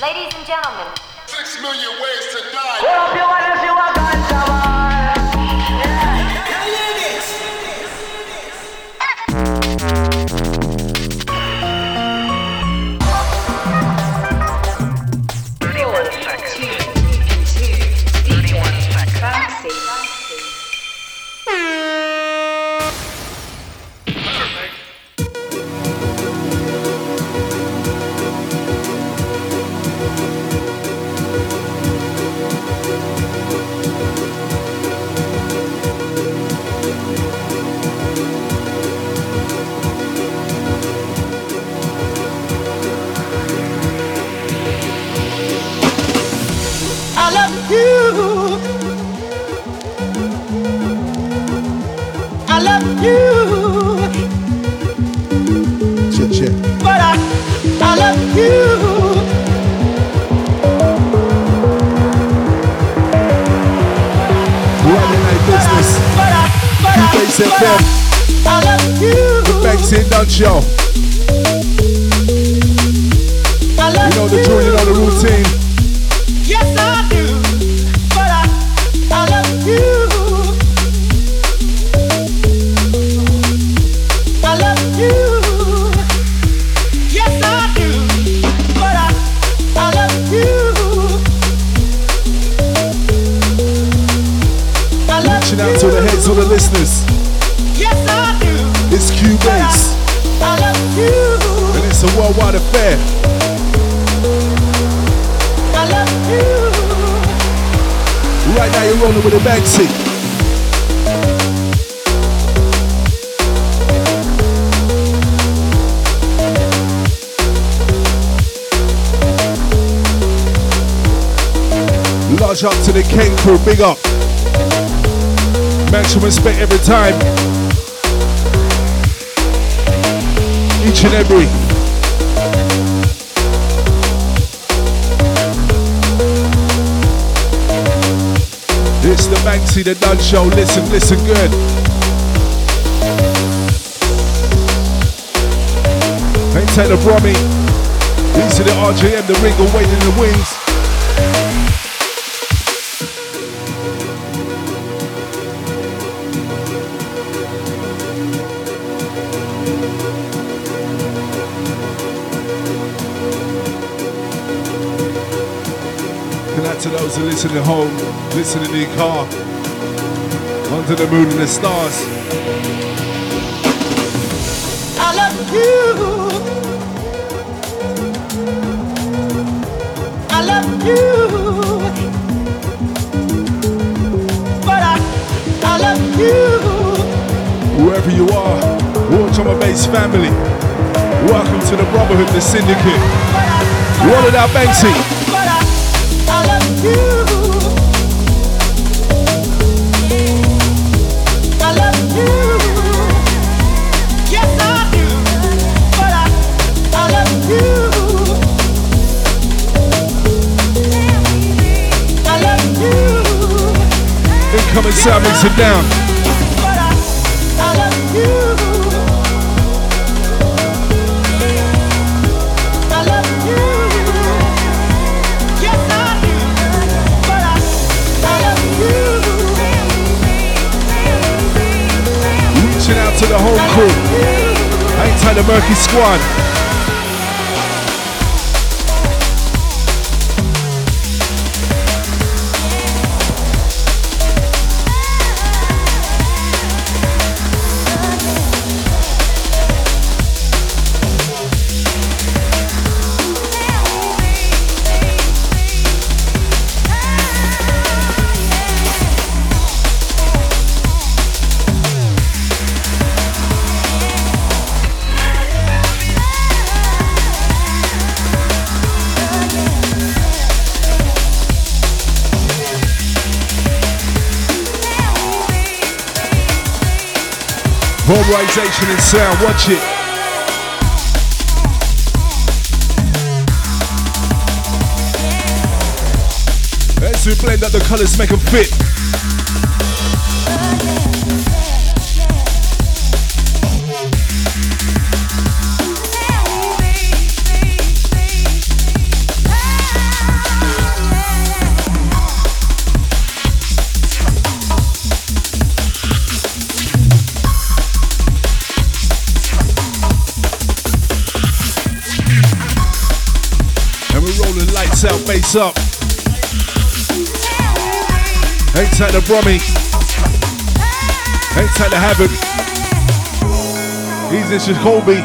Ladies and gentlemen. Six million ways to die. Show. You know the drill, you know the routine. Worldwide affair. I love you. Right now you're rolling with a Banksy. Large up to the King crew, big up. Maximum respect every time. Each and every. The Banksy the Dunn Show. Listen, listen good. Ain't take the Brummy. These are the RJM, the ring waiting in the wings. To listen at home, listening in your car, under the moon and the stars. I love you. I love you. But I, I love you. Wherever you are, watch on my base family. Welcome to the Brotherhood, the Syndicate. Roll it out, Banksy. But I, I love you. I love you. Yes, I do. But I, I love you. I love you. Incoming sound, mix it down. To the whole crew. I Ain't time the Murky Squad. Polarization in sound, watch it. As we blend up the colors, make them fit. Base up. Hang tight the Brummy. Hang tight the Havoc. He's in Jacoby.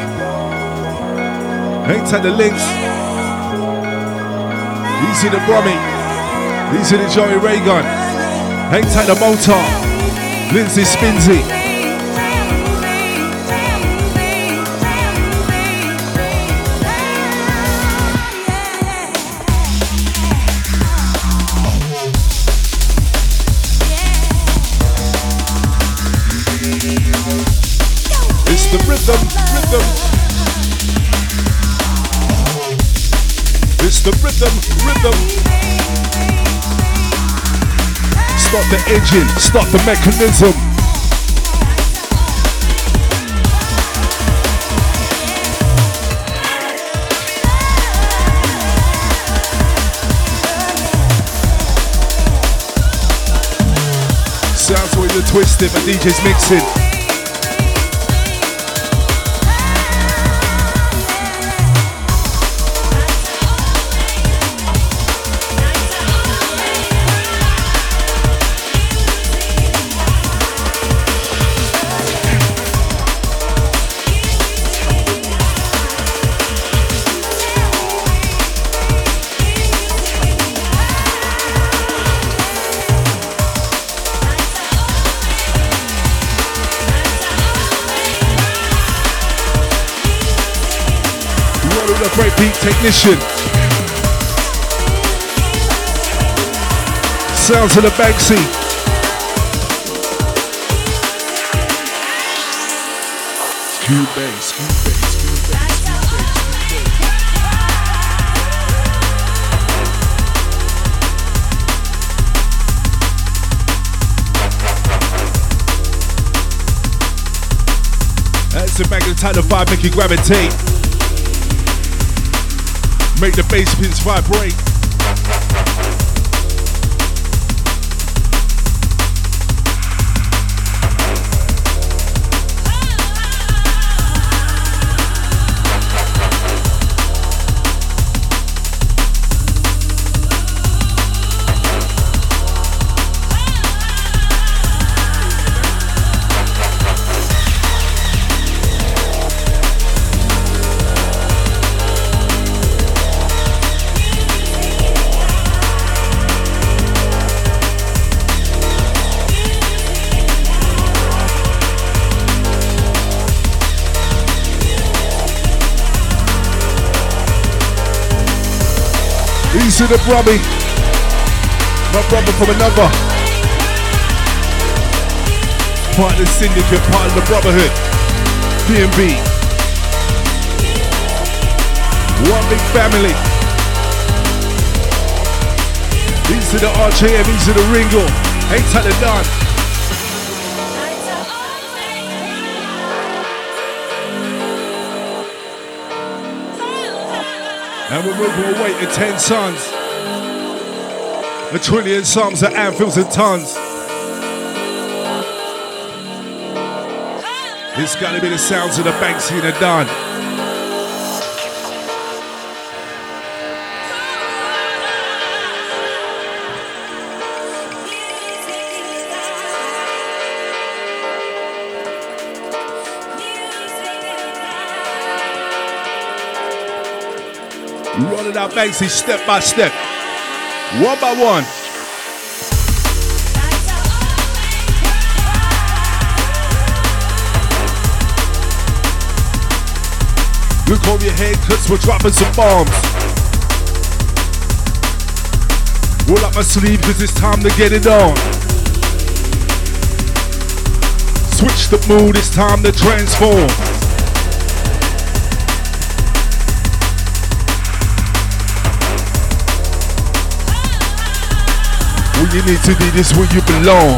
Hang tight the Lynx. He's in the Brummy. He's in the Joey Raygun. Hang tight the Motor. Lindsay Spinsy. Rhythm, rhythm. It's the rhythm, rhythm. Start the engine, start the mechanism. Sounds when you're twisted, but DJ's mixing. Technician. Sounds of the Banksy. Skew bass, skew bass, bass. That's the magnetite of vibe, make you gravitate. Make the bass pins vibrate. Easy the Brummy. My brother from another. Part of the syndicate, part of the brotherhood. B&B. One big family. These are the RJM, are the Ringle. Ain't tight the we're moving away to 10 sons. A trillion psalms of anvils and tons. It's gotta be the sounds of the Banksy and the Don. Rolling step by step, one by one. Look over your head, cause we're dropping some bombs. Roll up my sleeve, cause it's time to get it on. Switch the mood, it's time to transform. You need to do this where you belong.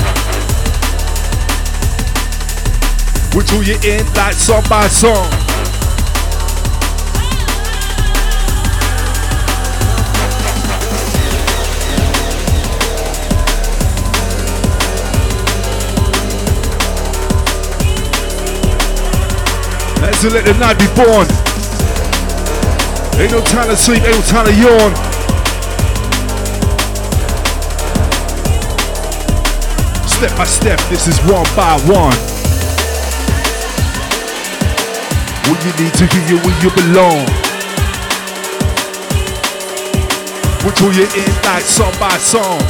Which will you in like song by song. Let's let the night be born. Ain't no time to sleep, ain't no time to yawn. Step by step, this is one by one. What you need to hear where you belong. We draw you in like song by song.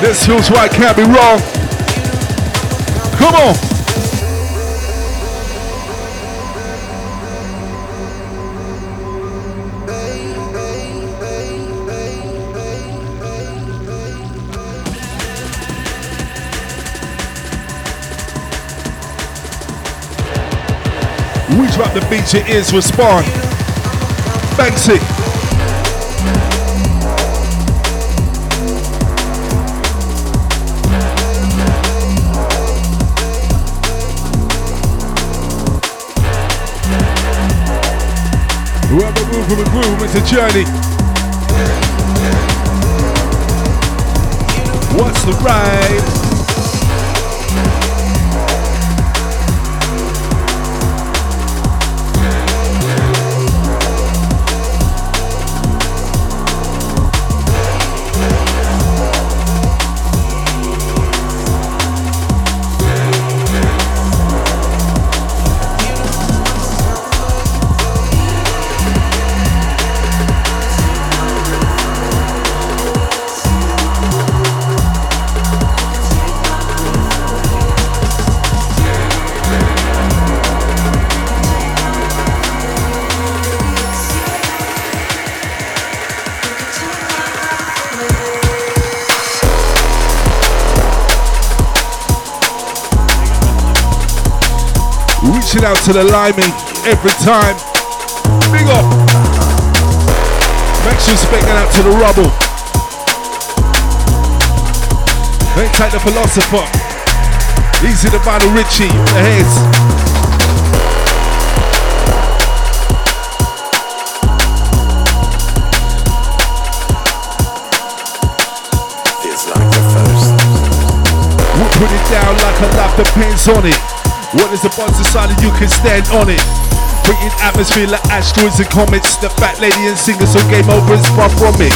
This feels right, can't be wrong. Come on. Drop the beat, your ears respond. Banksy. Whoever move from a groove, it's a journey. What's the ride? Reaching out to the limey every time. Big up. Make sure speaking out to the rubble. Ain't take the philosopher. Easy to find the Richie, the heads. Feels like the first. We'll put it down like a life depends on it. What is the buzz decided you can stand on it? Creating atmosphere like asteroids and comets. The fat lady and singer, so game over is far from it.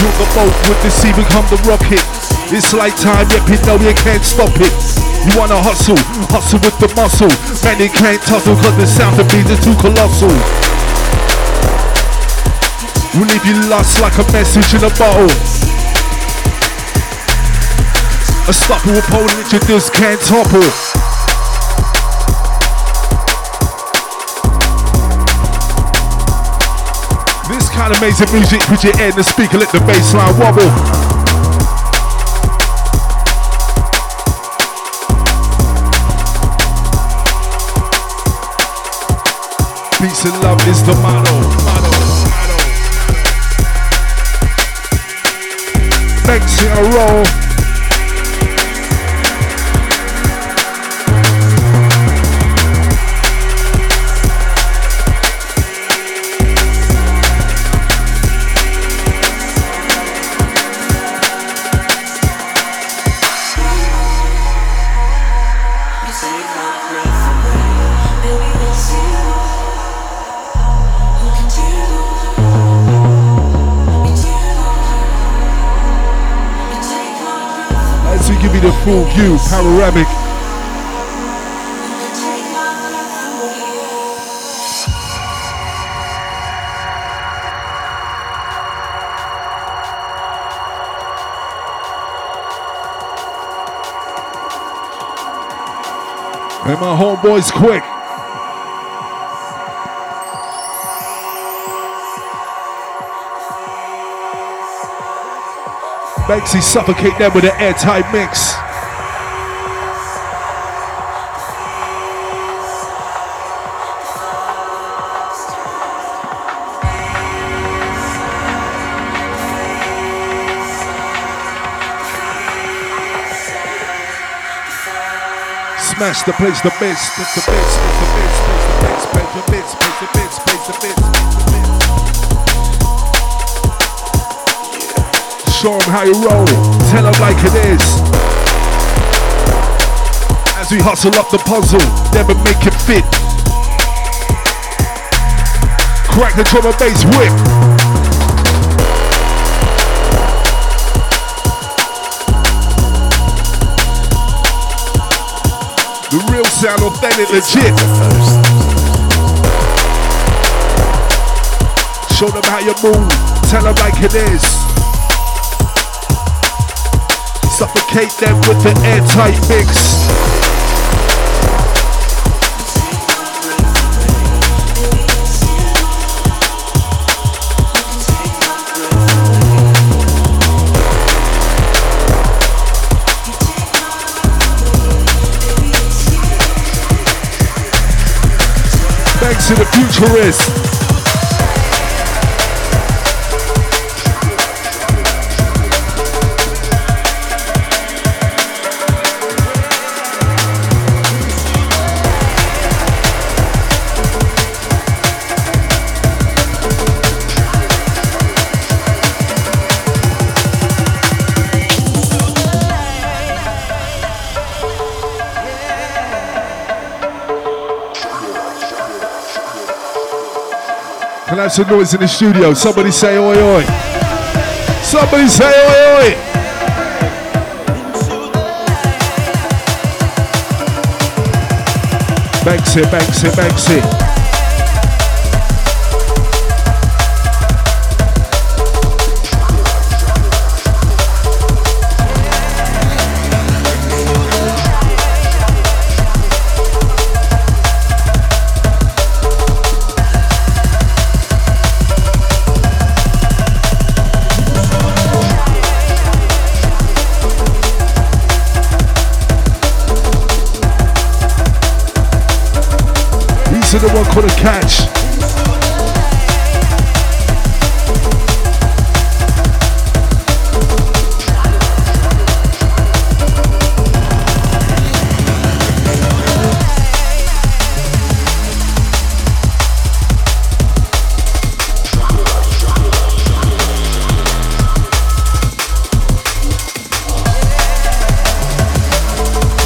You're the boat with the sea become the rocket. It's like time, yep, you know you can't stop it. You wanna hustle, hustle with the muscle. Man, you can't tussle cause the sound of beats is too colossal. We leave you lost like a message in a bottle. A stopper opponent you just can't topple. Kind of amazing music, put your ear in the speaker, let the bass line wobble. Peace and love is the motto. Thanks in a row. Full panoramic. And my homeboys quick. Banksy suffocate them with an airtight mix. Smash the place, the best, the best, the best, the best, the best, the best, the best, the best. Show 'em how you roll, tell tell 'em like it is. As we hustle up the puzzle, never make it fit. Crack the drum and bass whip. The real sound, authentic, legit. Show them how you move. Tell them like it is. Suffocate them with the airtight mix. To the futurist. Some noise in the studio? Somebody say oi oi. Somebody say oi oi. Banksy, Banksy, Banksy. Are the one called a catch.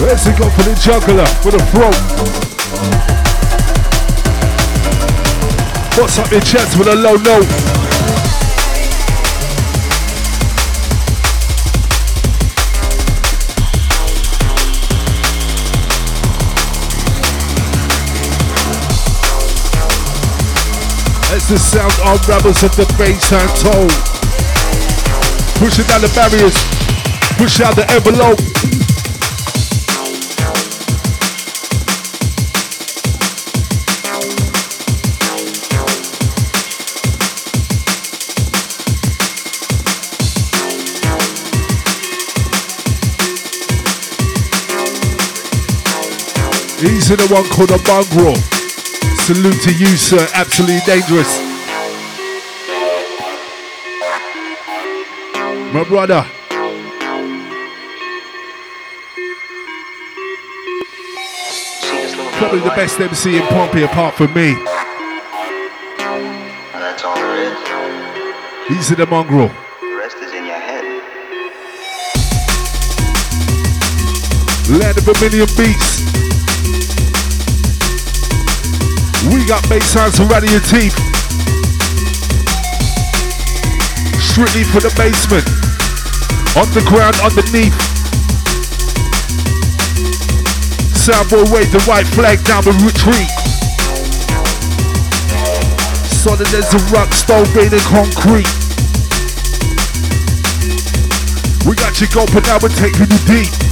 Where's it go for the juggler with a throat? What's up your chest with a low note? As the sound unravels of the bass and tone. Pushing down the barriers, push out the envelope. These are the one called a mongrel. Salute to you, sir. Absolutely dangerous. My brother. Probably the best MC in Pompey apart from me. These are the mongrel. Rest is in your head. Land of a million beats. We got bass sounds in your teeth. Strictly for the basement. Underground, underneath. Soundboy wave the white flag down the retreat. Solid as a rock, stone made in concrete. We got you go, but now we're taking you deep.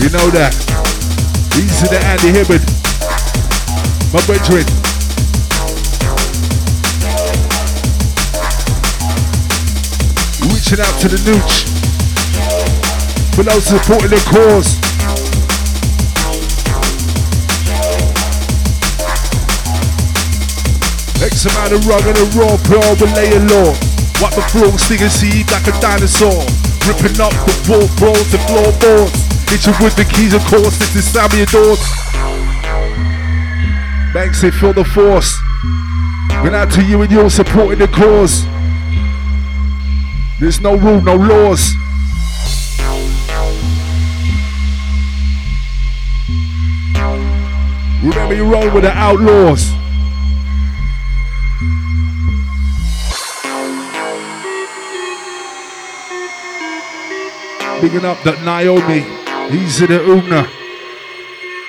You know that. These are the Andy Hibbard. My brethren. Reaching out to the nooch. For those supporting the cause. X amount of rug and a raw pure with layer law. Wipe the floor, sting and seed like a dinosaur. Ripping up the wall floors and floorboards. You with the keys, of course, this is Sammy Doors. Banks, they feel the force. Went out to you and you're supporting the cause. There's no rule, no laws. Remember, you roll with the outlaws. Bigging up that Naomi, easy the Una.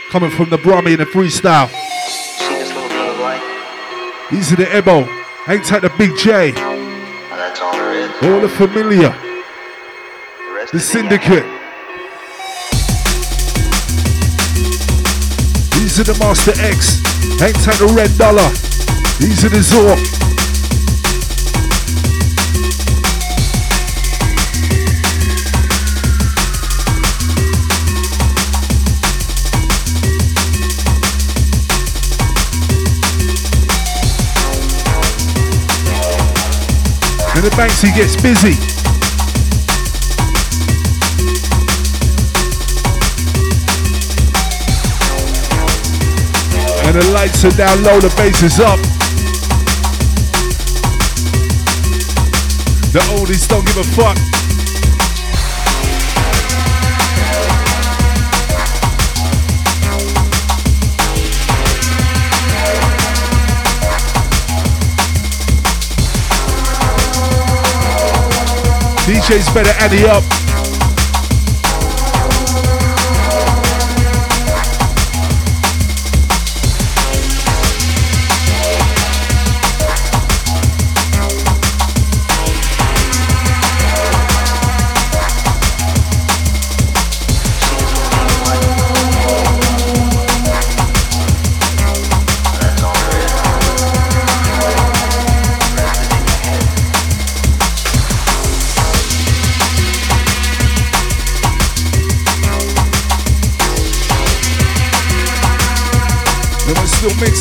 Coming from the Brummy in the freestyle. See this little beam of light? Easy the Ebo. Ain't that the Big J. All there is. All the familiar. The rest The is in your syndicate. These are the Master X. Ain't that the Red Dollar. These are the Zork. And the Banksy gets busy. And the lights are down low, the bass is up. The oldies don't give a fuck. DJs better ante up.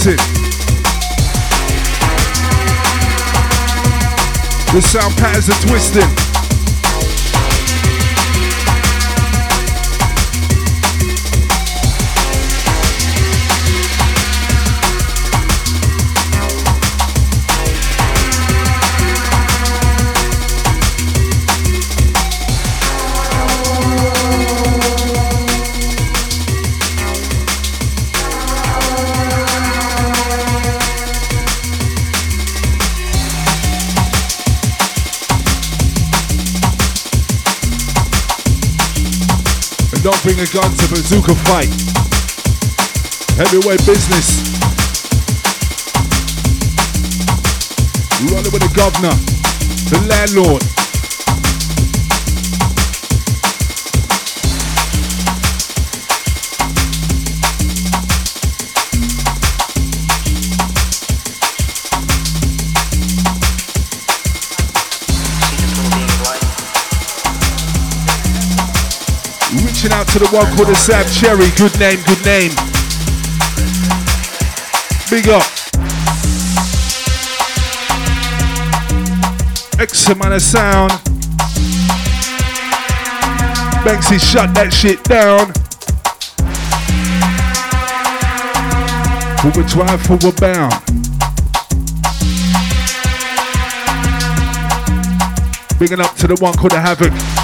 Mixing. The sound patterns are twisting. Bring a gun to bazooka fight. Heavyweight business. Rolling with the governor, the landlord. To the one called the Sam Cherry. Good name, good name. Big up. X amount of sound. Banksy shut that shit down. Forward drive, forward bound. Bigging up to the one called the Havoc.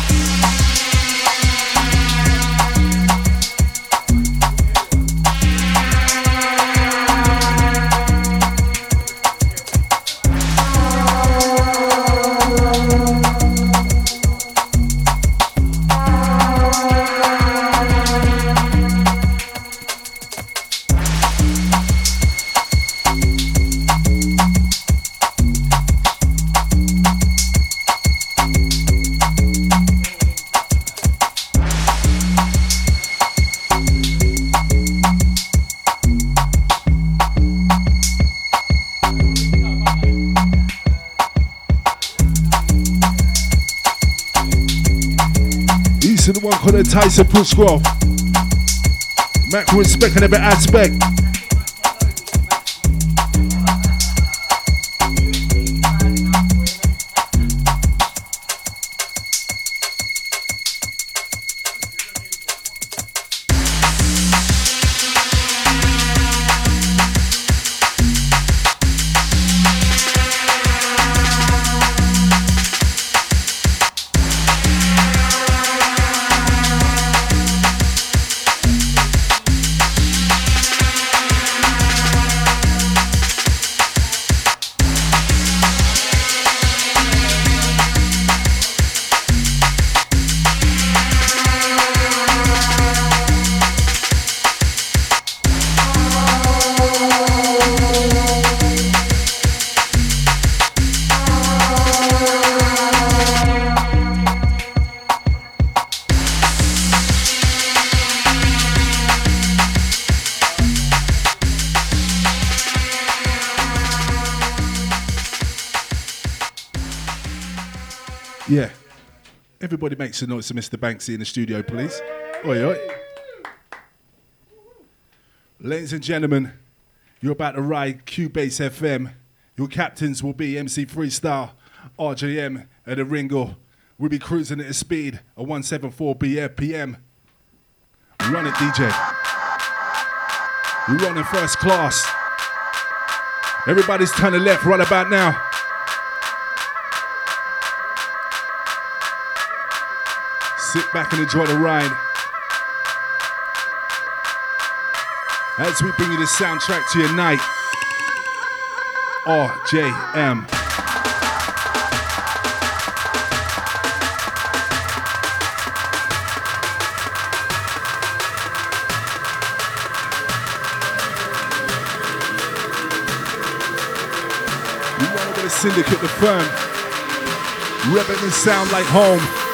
Tyson Pushgrove. Mac respect in every aspect. Makes a noise to Mr. Banksy in the studio, please. Oi, oi. Ladies and gentlemen, you're about to ride QBase FM. Your captains will be MC Freestyle, RJM, and the Ringle. We'll be cruising at a speed of 174 BPM. Run it, DJ. You're running first class. Everybody's turning left right about now. Sit back and enjoy the ride. As we bring you the soundtrack to your night. RJM. You run over the syndicate, the firm. Repping sound like home.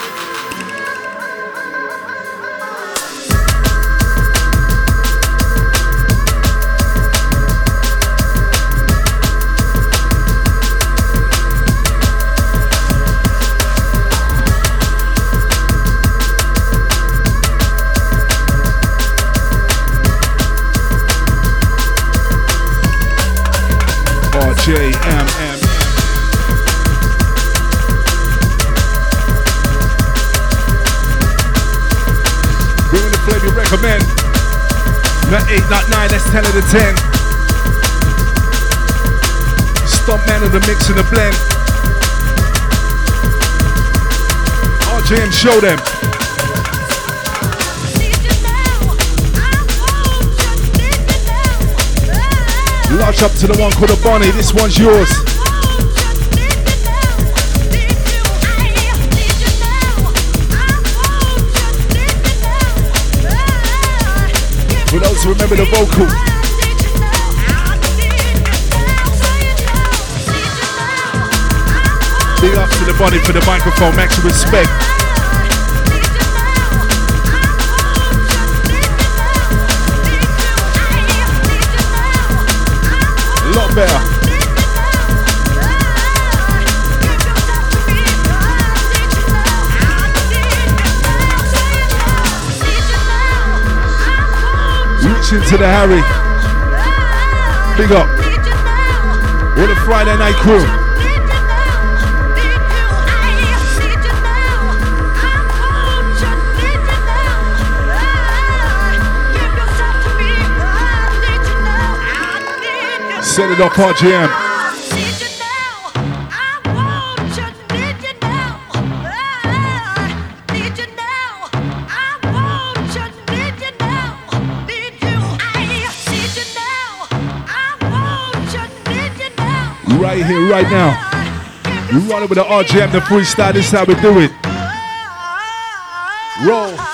Bringing the flavor you recommend. Not 8, not 9, that's 10 out of 10. Stop man of the mix and the blend. RJM, show them. Large up to the one called a Bonnie. This one's yours. For those who remember the vocal. Big up to the Bonnie for the microphone. Max respect. Reach into the Harry. Big up. All a Friday night crew. Set it up, RJM. Right here, right now. You run it with the RJM, the freestyle. This is how we do it. Roll.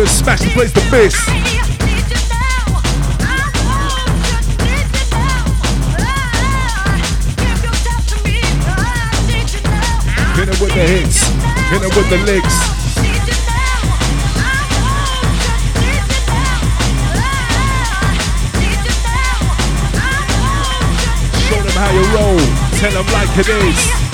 Lovers smash the place to it with the hits. Hit it with the licks. Show them how you roll. Tell them like it is.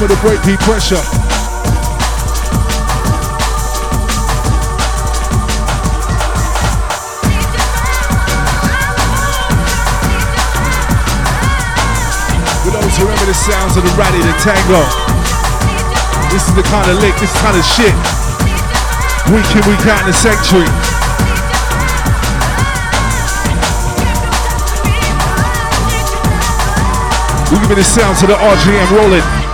Wrong with the breakbeat pressure. For those who remember the sounds of the rally, the tango. This is the kind of lick, this kind of shit. Week in, week out in the sanctuary. We give me the sounds of the RJM rolling.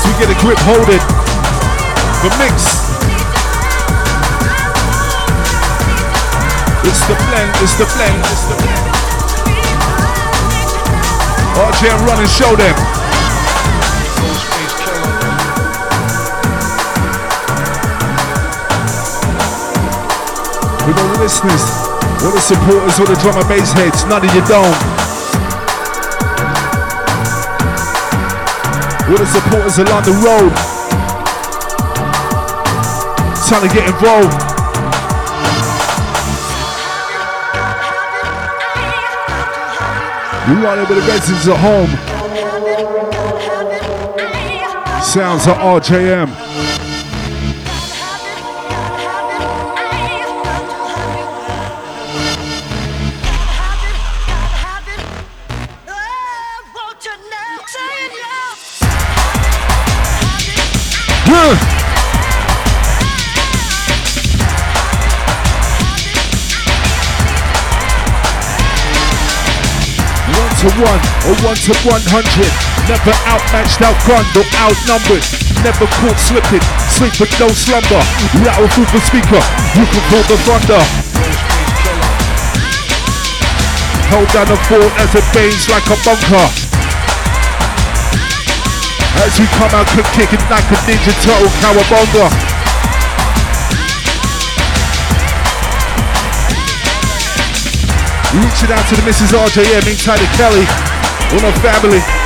As we get a grip, hold it. The mix. It's the blend, it's the blend, it's the blend. RJM run and show them. We know the listeners, all the supporters, all the drum and bass heads, none of you don't. All the supporters along the road. Trying to get involved. You running with the residents at home. Sounds of RJM. To one or one to one hundred. Never outmatched, outgunned or outnumbered. Never caught slipping, sleep with no slumber. Rattle through the speaker, you can feel the thunder. Hold down the fort as it bangs like a bunker. As we come out, quick kicking like a ninja turtle, cowabunga. Reaching out to the Mrs. RJM inside of Kelly, all her family.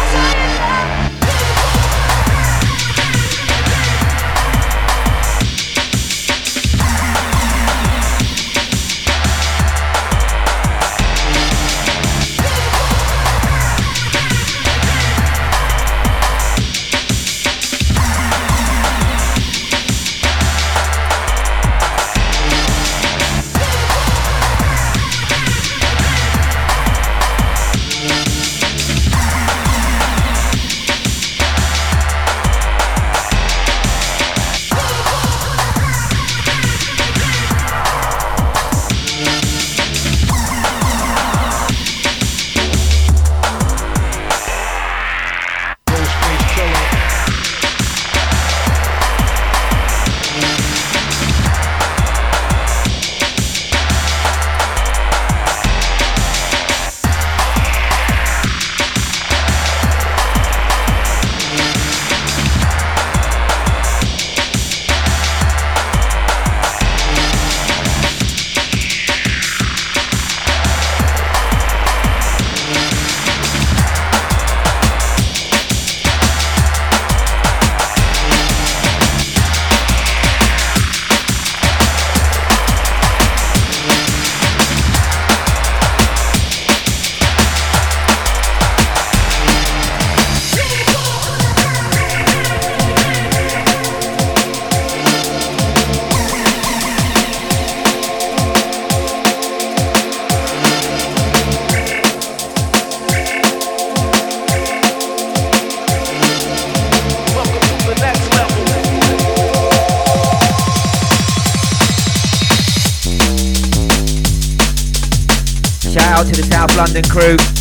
London crew.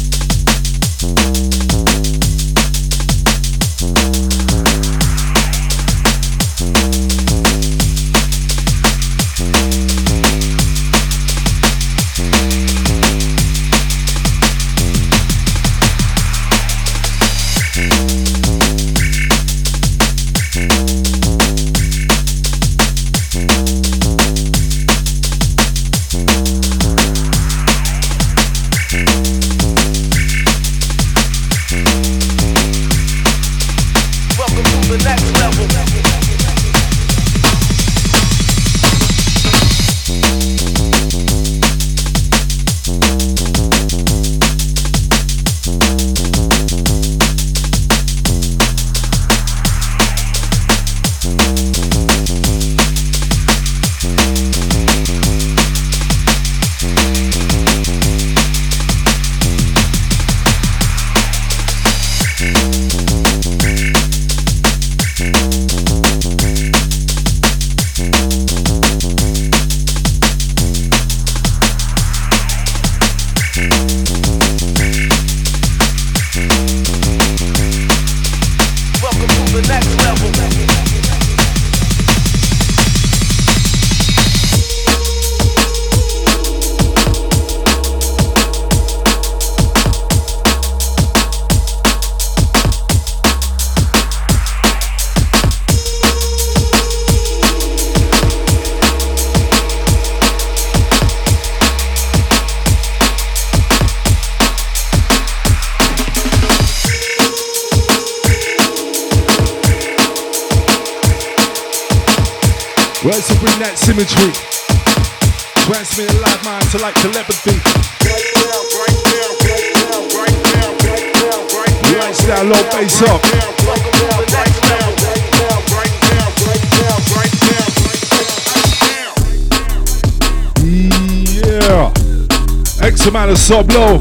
Sub low.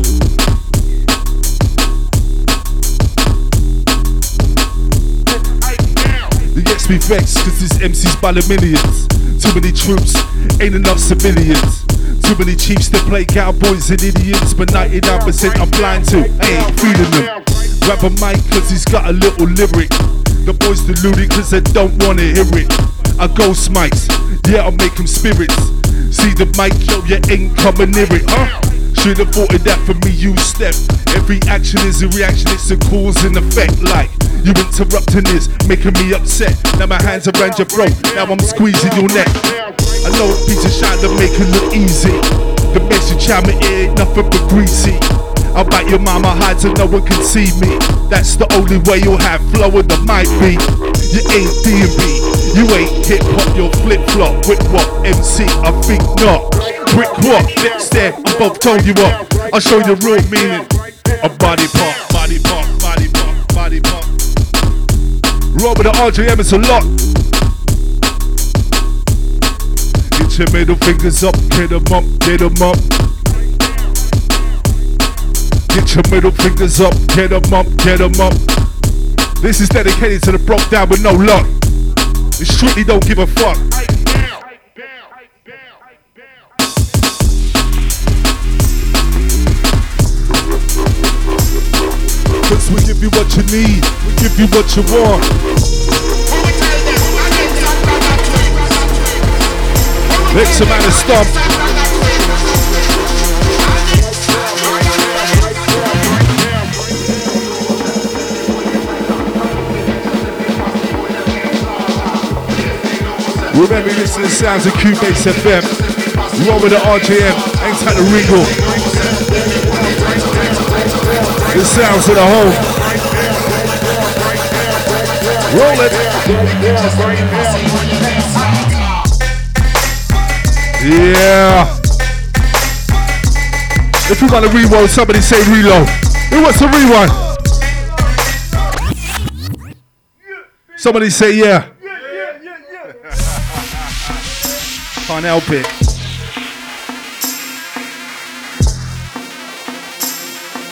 The gets me vexed cause this MC's by the millions. Too many troops, ain't enough civilians. Too many chiefs that play cowboys and idiots, but 99% I'm blind to. Ain't feeling them. Grab a mic cause he's got a little lyric. The boys deluded cause they don't wanna hear it. I go mics, yeah, I'll make them spirits. See the mic, yo, you ain't coming near it, huh? Should've thought of that for me, you step. Every action is a reaction, it's a cause and effect. Like, you interrupting this, making me upset. Now my hands are around your throat, now I'm squeezing your neck. I know a piece of shot to make it look easy. The message I'm in ain't nothing but greasy. I'll bite your mama hide so no one can see me. That's the only way you'll have flow in the mic beat. You ain't D&B, you ain't hip hop, you're flip flop. With what MC? I think not. Brick what? Next there, both told you what. I'll show you the real meaning of body pop, body pop, body pop, body pop. Roll with the RJM, it's a lot. Get your middle fingers up, get them up, get them up. Get your middle fingers up, get them up, get them up. This is dedicated to the broke down with no luck. It strictly don't give a fuck. Cause we give you what you need, we give you what you want. Next amount of stomp. Remember listen to the sounds of QBase FM. Roll with the RJM, time to Ringle. The sounds of the home. Roll it. Yeah. If you want to rewind, somebody say reload. Who wants to rewind? Somebody say yeah. Can't help it.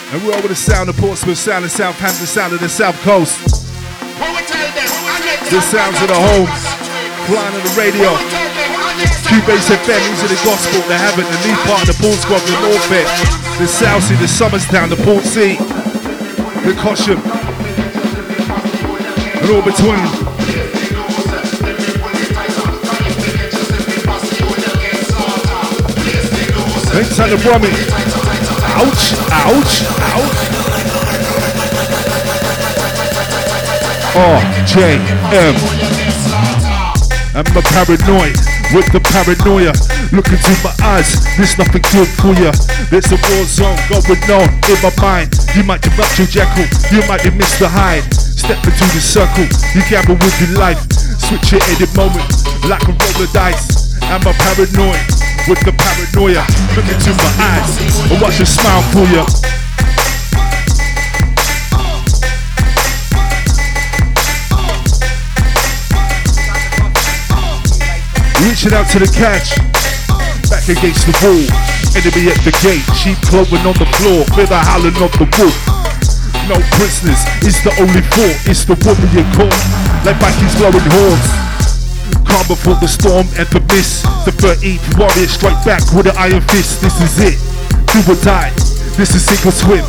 And we're over the sound of Portsmouth, sound of Southampton, sound of the South Coast. The sounds of the home, flying on the radio. QBase FM, these are the gospel, the heaven, the lead part of the Port Squad, the North End, the Southsea, the Somerstown, the Portsea, the Cosham, and all between. Inside the Brummy. Ouch, ouch, ouch. Oh, J M. I'm a paranoid with the paranoia. Look into my eyes, there's nothing good for ya. There's a war zone going on in my mind. You might be Dr. Jekyll, you might be Mr. Hyde. Step into the circle, you gamble with your life. Switch it any moment, like a roll of dice. I'm a paranoid with the paranoia. Look into my eyes, and watch it smile for ya. Reaching out to the catch, back against the wall. Enemy at the gate, sheep clothing on the floor, with a howling of the wolf. No prisoners, it's the only thought, it's the woman you call. Like Vikings blowing horns. Calm before the storm and the mist. The 13th warrior strike back with an iron fist. This is it. Do or die. This is sink or swim.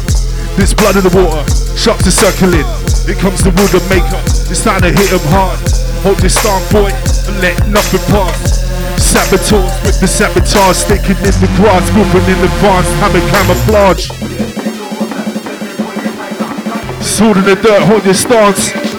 This blood in the water. Sharks are circling. It comes the wood of maker. It's time to hit him hard. Hold this stand, boy, and let nothing pass. Saboteurs with the sabotage sticking in the grass, moving in advance, having camouflage. Sword in the dirt, hold your stance.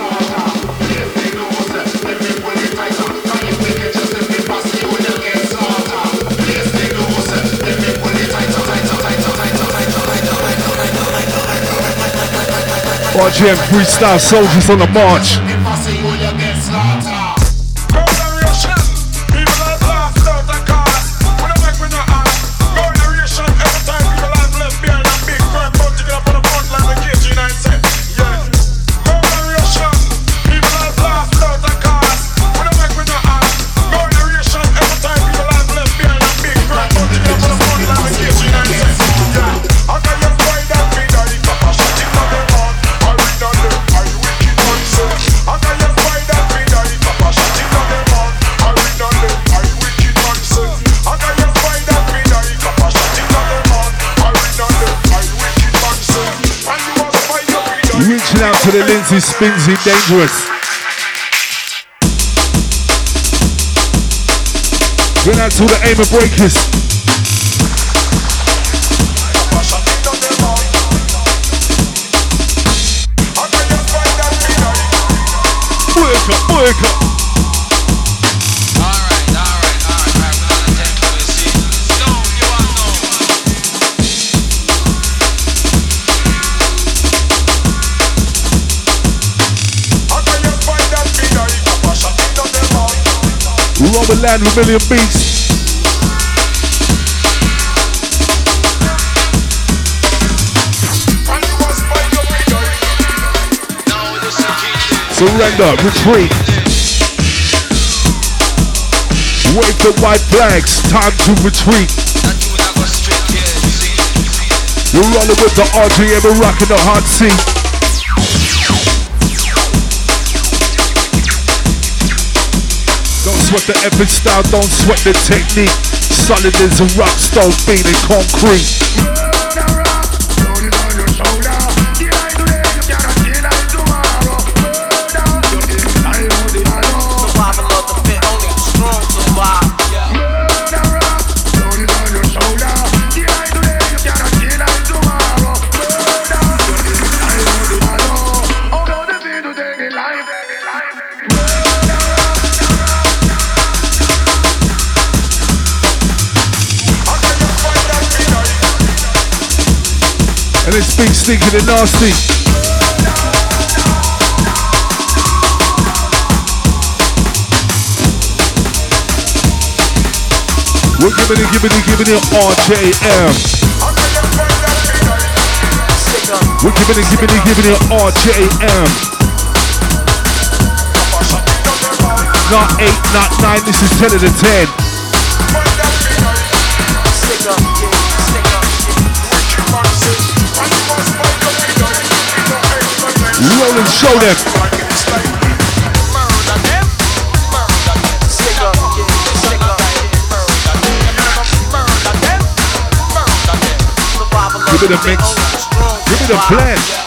RJM freestyle soldiers on the march. To the Lindsay Spinsy Dangerous. Going out to the Aim of Breakers. Work up, work up. Robert Land with Beats. Surrender, retreat. Wave the white flags, time to retreat. You're rolling with the RJM and rocking the hot seat. Don't sweat the epic style, don't sweat the technique. Solid as a rock stone, in concrete. And it's big stinking and nasty. We're giving it, giving it, giving it RJM. We're giving it, giving it, giving it RJM. Not 8, not 9, this is 10 out of 10. Survival of Give me the mix. Give me the survive.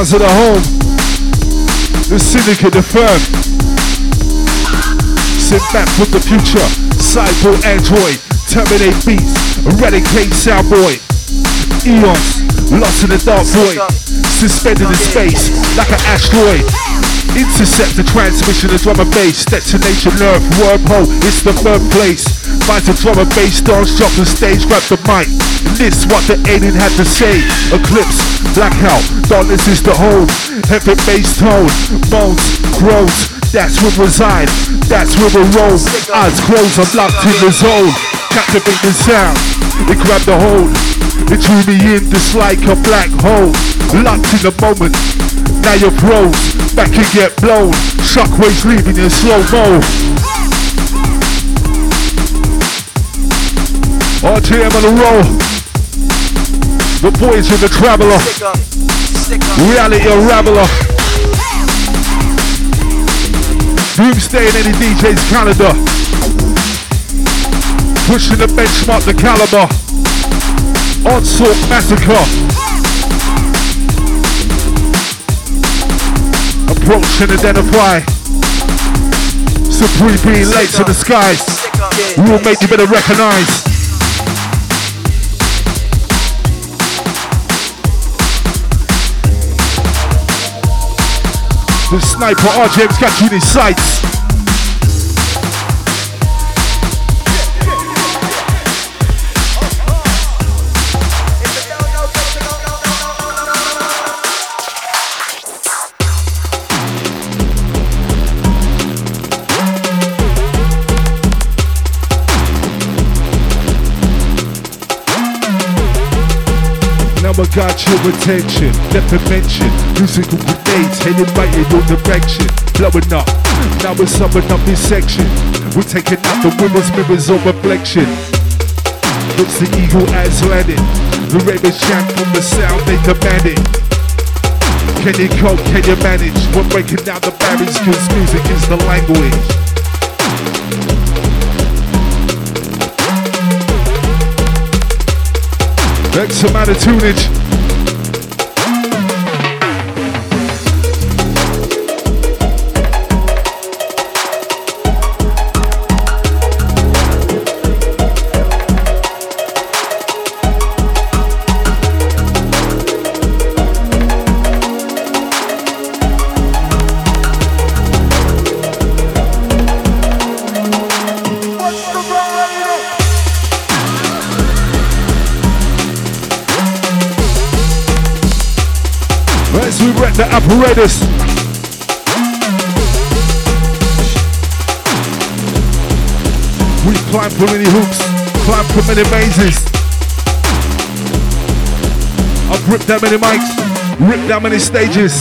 Of the home. The syndicate, the firm. Sit back from the future. Cyborg Android. Terminate beats. Eradicate Soundboy. Eons. Lost in the dark void. Suspended in space. Like an asteroid. Intercept the transmission of drum and bass. Detonation nerve. Wormhole. It's the third place. Find the drum and bass. Dance. Drop the stage. Grab the mic. This what the alien had to say. Eclipse. Blackout. Darkness is the home. Heavy bass tone. bones, Groans. That's where we reside. That's where we roll. Eyes closed. I'm locked in the zone. Captivate the sound. It grabbed the hold. It drew me in just like a black hole. Locked in the moment. Now you're froze. Back and get blown. Shockwaves leaving in slow mo. RTM on the roll. The boys with the traveler. Sick of, sick of. Reality unraveler. Doomsday in any DJ's calendar. Pushing the benchmark, the caliber. Onslaught massacre. Approach and identify. Supreme being late to the skies. We will make you better recognize. The sniper RJM's got you in his sights. I got your attention, of mention Musical grenades heading right in your direction. Blowing up, now we're summing up this section. We're taking out the women's mirrors of reflection. Looks the eagle as landed The ravens chant from the sound they demanded. Can you cope? Can you manage? We're breaking down the barriers, cause music is the language. X amount of tunage. Wreck the apparatus. We climb for many hoops, climb for many mazes. I've ripped that many mics, ripped that many stages.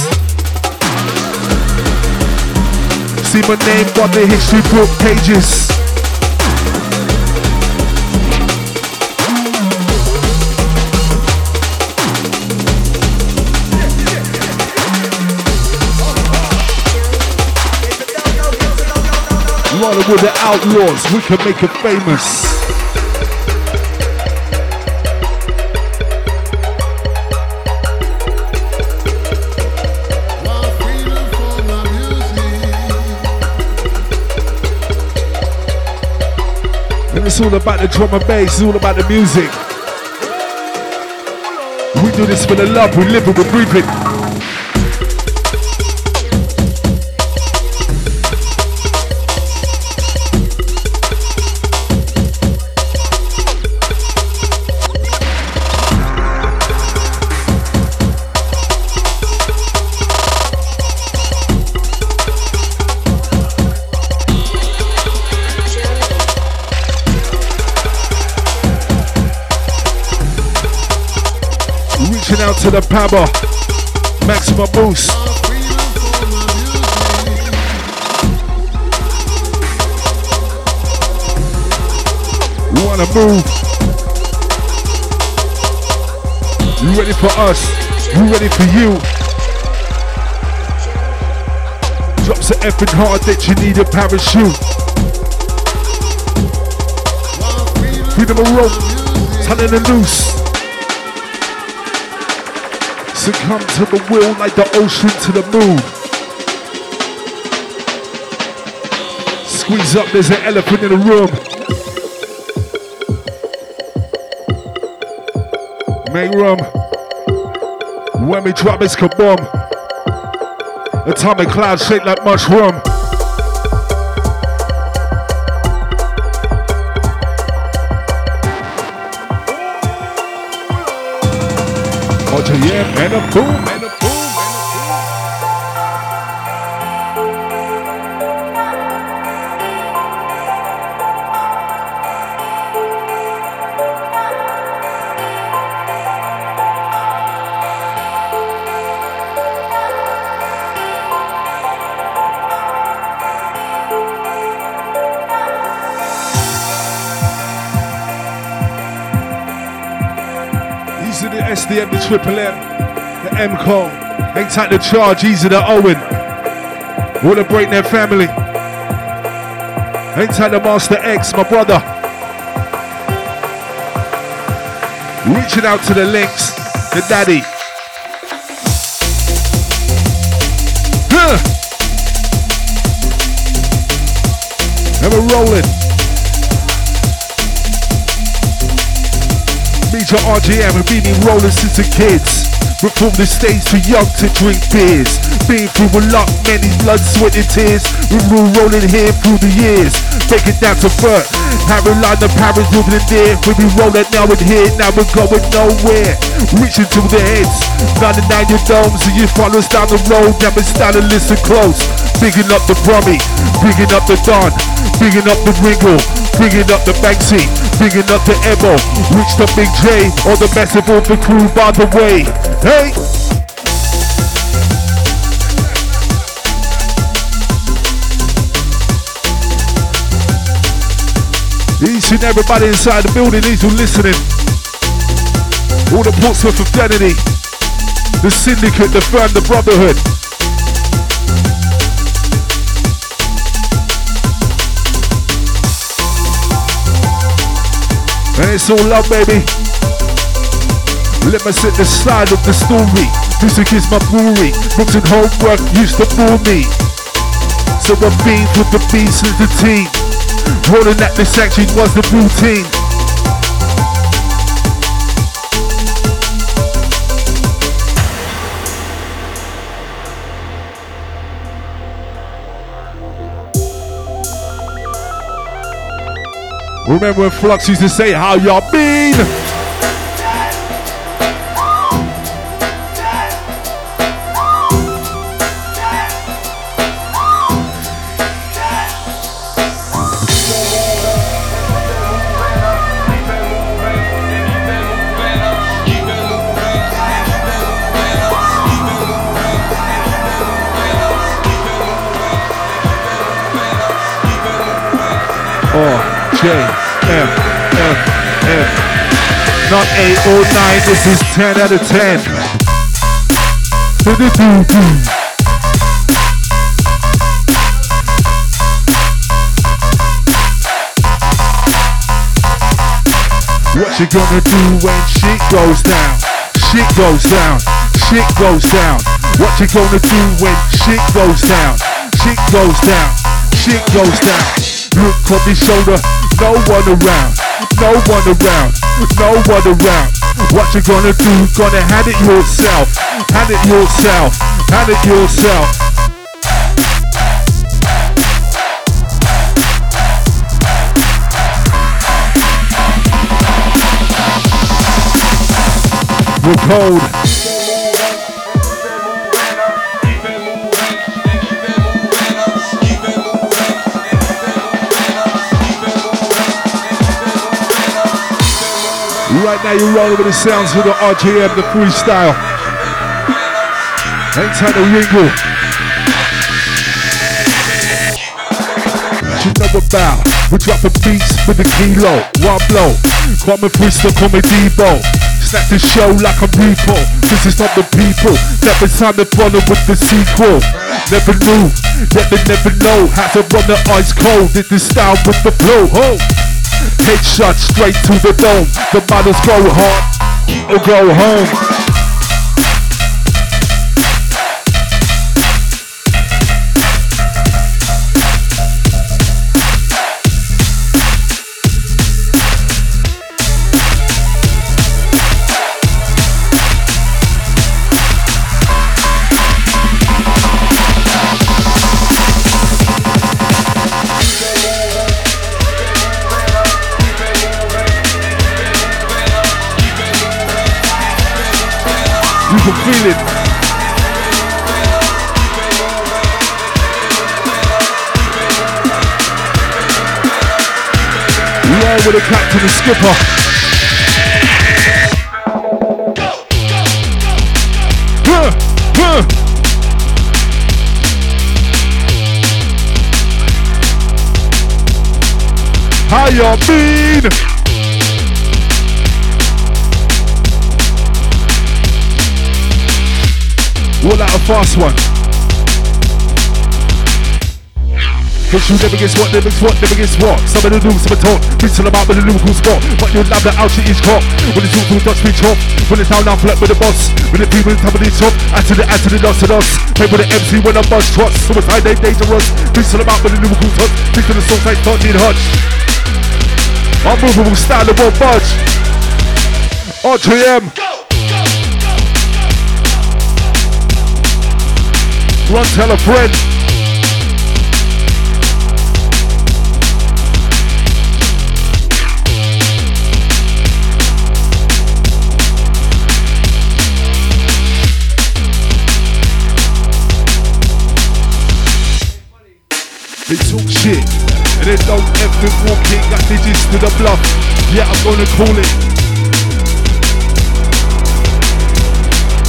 See my name on the history book pages. Rolling with the outlaws, we can make it famous. And it's all about the drum and bass, it's all about the music. We do this for the love, we live it, we breathe it. To the power, maximum boost. You wanna move? You ready for us? You ready for you? Drop so effing hard that you need a parachute. Freedom of rope, turning the loose. Succumb to the will like the ocean to the moon. Squeeze up, there's an elephant in the room. Make room. When we drop, it's kaboom. Atomic cloud shake like mushroom. Roger, yeah, man, a boom, Triple M, the M code. Ain't tight the charge, easy the Owen. Wanna break their family. Ain't tight the Master X, my brother. Reaching out to the links, the daddy. Huh. And we're rolling. Major RJM and been in rolling since the kids. From the stage too young to drink beers. Been through a lot, many blood, sweat and tears. We were rolling here through the years. Take it down to the Paris moving in there. We be rolling now and here, now we're going nowhere. Reaching to the heads. 99 your domes, and you follow us down the road. Now we're starting to listen close. Bigging up the Brummy, bigging up the Don, bigging up the Ringo, bigging up the Banksy, bigging up the Ebo, reach the Big J, all the massive of the crew by the way. Hey! Each and everybody inside the building, these who listening. All the Portsmouth fraternity. The syndicate, the firm, the brotherhood. And it's all love, baby. Let me sit the side of the story. Music is my brewery. Books and homework used to fool me. So I beat with the beats and the team. Rolling at the section was the routine. Remember when Flux used to say, How y'all been? Not 8 9, this is 10 out of 10. Do-do-do-do. What you gonna do when shit goes down? Shit goes down. Shit goes down. What you gonna do when shit goes down? Shit goes down. Shit goes down. Look on the shoulder, no one around. No one around. No one around. What you gonna do? Gonna hand it yourself. Hand it yourself. Hand it yourself. We're cold. Right now you're rolling with the sounds of the RJM, the freestyle. Anytime the Ringle. You know about we dropping beats with a kilo, one blow. Kwame Freestyle, call me Debo. Snap the show like a repo. This is not the people. Never time the follow with the sequel. Never knew, yet they never know how to run the ice cold. Did the style with the flow. Ho! Headshot straight to the dome. The models go hard or go home. Can feel it. With the captain and skipper. How y'all been? Fast one. Cause you never guess what, never guess what, never guess what. Some of the news, some of the talk, written about with a lyrical spot. But you'll love the out to each cop. When it's all Dutch speech off. When it's down, down flat with the boss. When the people in top of the top, add to the add to the loss to us. Play with the MC when I bust trots. Suicide, they dangerous. Written about the lyrical touch. Of the songs like don't need hutch. Unmovable style, it won't budge. RTM. Run, tell a friend. They talk shit and they don't effing walk it. Got digits to the bluff. Yeah, I'm gonna call it.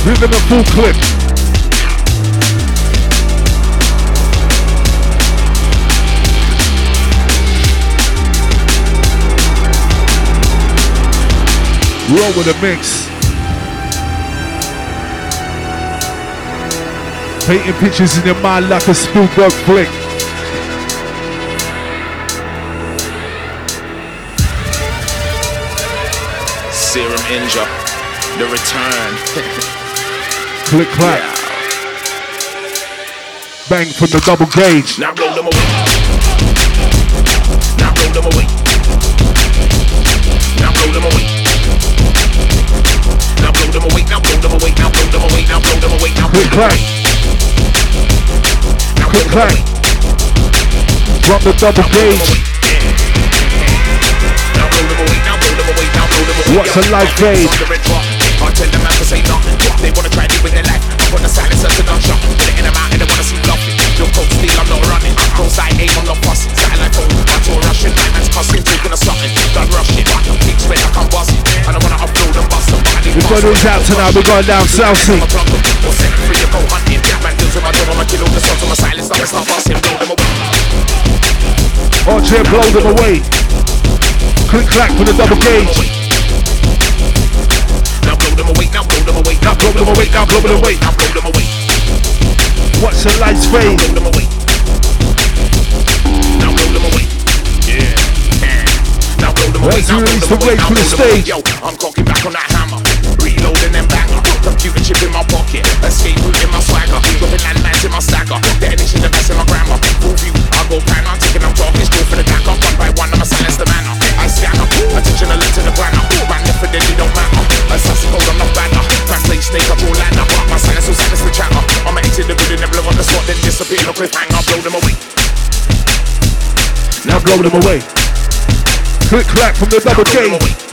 Rhythm a full clip. Roll with the mix. Painting pictures in your mind like a Spielberg flick. Serum Inja, the return. Click clack. Bang from the double gauge. Now blow them away. Now blow them away. Now blow them away. Quick clap. Quick clap. Drop the double gauge. What's a life gauge? I tell them not to say nothing. They wanna try to with their life. I'm put the silencer to gunshot. Get it in the out and they wanna see nothing. No cold steel. I'm not running. Cold Roadside aim, on the not. Satellite phone, I'm too rushing. Nightman's cussing, taking or something. Done rushing. Big spread, I can't volumes out tonight, we're going down Southsea. Archie, blow them away. Click clack for the double gauge. Now blow them away, now blow them away, now blow them away, now blow them away, now blow them away. Watch the lights fade. Now blow them away. Now blow them away. Yeah. Now blow them away. Let's release the weight from the stage. I'm cocking back on that. Computer chip in my pocket. Escape route in my swagger. Dropping landmines in my stacker. Detonation device in my grammar. Full view. I go pan. I'm taking them talking. Straight for the back. One by one. I'ma silence the manner. I scanner. Attention alert to the banner. Man, definitely don't matter. Assassin code. I'm not banner. Translate snake. I draw ladder. My silence will silence the chatter. I'ma exit the building and blow on the spot. Then disappear. No cliffhanger. Blow them away. Now blow them away. Click clack from the double Now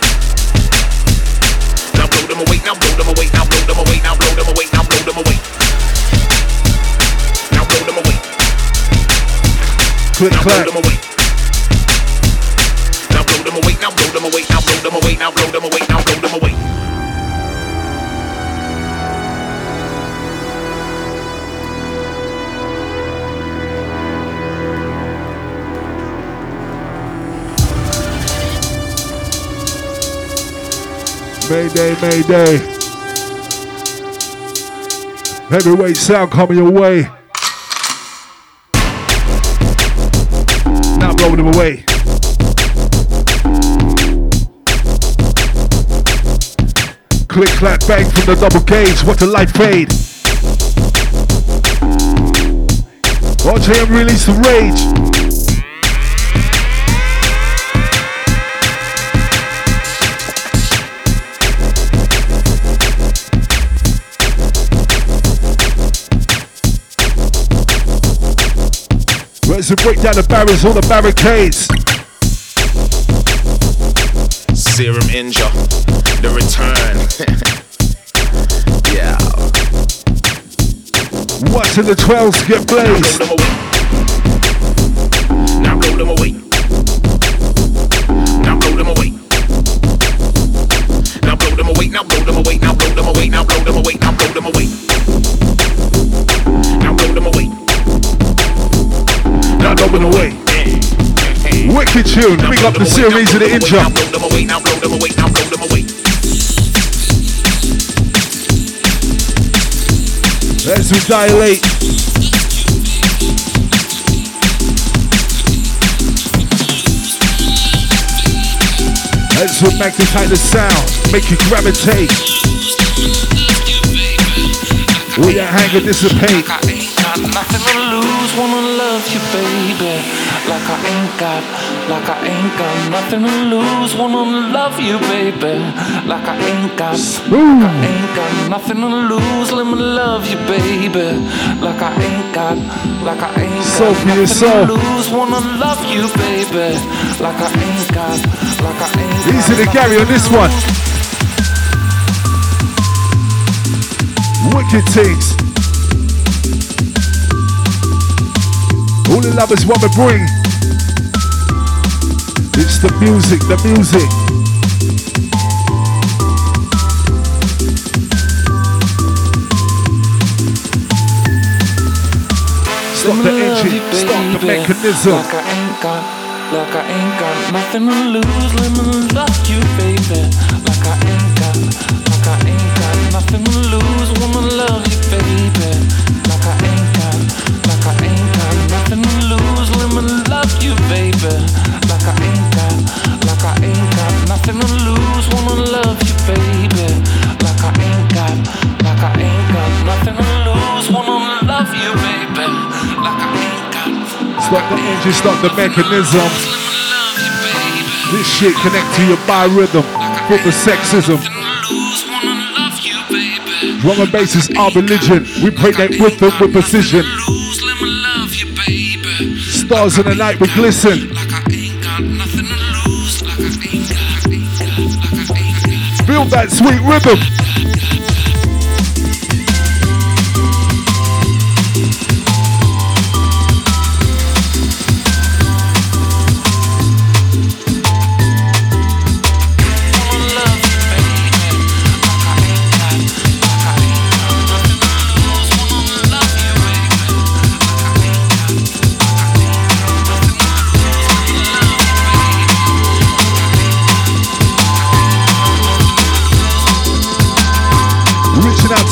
Click Now blow them away. Now blow them away. Now blow them away. Now blow them away. Now blow them away. Now blow them away. Mayday, mayday. Heavyweight sound coming your way. Them away. Click, clap, bang from the double gauge. What a light fade. Watch him release the rage. Let's break down the barriers, all the barricades. Serum Inja, the return. yeah. What's in the 12s get Now blow them away. Now blow them away. and away. Wicked tune. Pick up the series of the intro. Let's dilate. Let's magnify the sound, make you gravitate. We ain't hang dissipate. Got nothing to lose, wanna love you, baby. Like I ain't got, like I ain't got nothing to lose, wanna love you, baby. Like I ain't got, like I ain't got nothing to lose, let me love you, baby. Like I ain't got, like I ain't got your nothing to lose, wanna love you, baby. Like I ain't got, like I ain't got. Easy to carry on this one. Wicked things. The lovers want to bring. It's the music, the music. Stop the engine, stop the mechanism. Like I ain't got, like I ain't got nothing to lose. Let me love you, baby. Like I ain't got, like I ain't got nothing to lose. Wanna love you, baby. you, baby. Like I ain't got, like I ain't got nothing to lose. Wanna love you, baby. Like I ain't got, like I ain't got nothing to lose. Wanna love you, baby. Like I ain't got. Like stop the engine, stop the mechanism. This shit connect to your bi-rhythm, like with the sexism. Drum bass is our religion. We play that rhythm with precision. Stars in the night we glisten. Feel that sweet rhythm.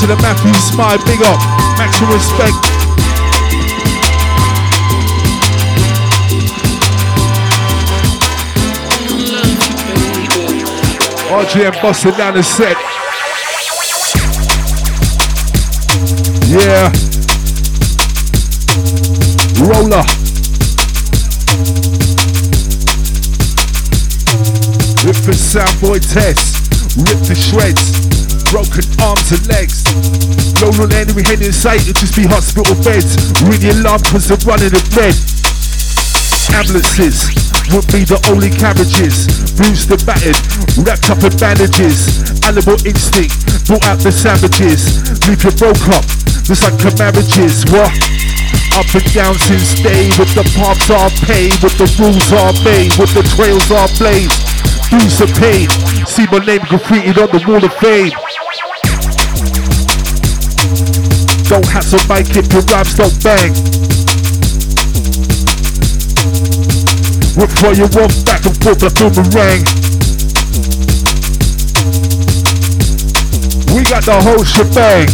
To the Matthew Smile, big up, maximum respect. RJM busting down the set. Yeah. Roller. Rip the soundboy test. Rip the shreds. Broken arms and legs. No on enemy head in sight, it'll just be hospital beds. Ring alarm cause they're running the red. Ambulances would be the only cabbages. Bruised and battered, wrapped up in bandages. Animal instinct brought out the savages. Leave you broke up, just like a marriages. What? Up and down since day, with the paths are paid, with the rules are made, with the trails are blazed. Dues some paid. See my name graffitied on the wall of fame. Don't hassle mic if your rhymes don't bang. Whip for you walk back and forth like boomerang. We got the whole shebang.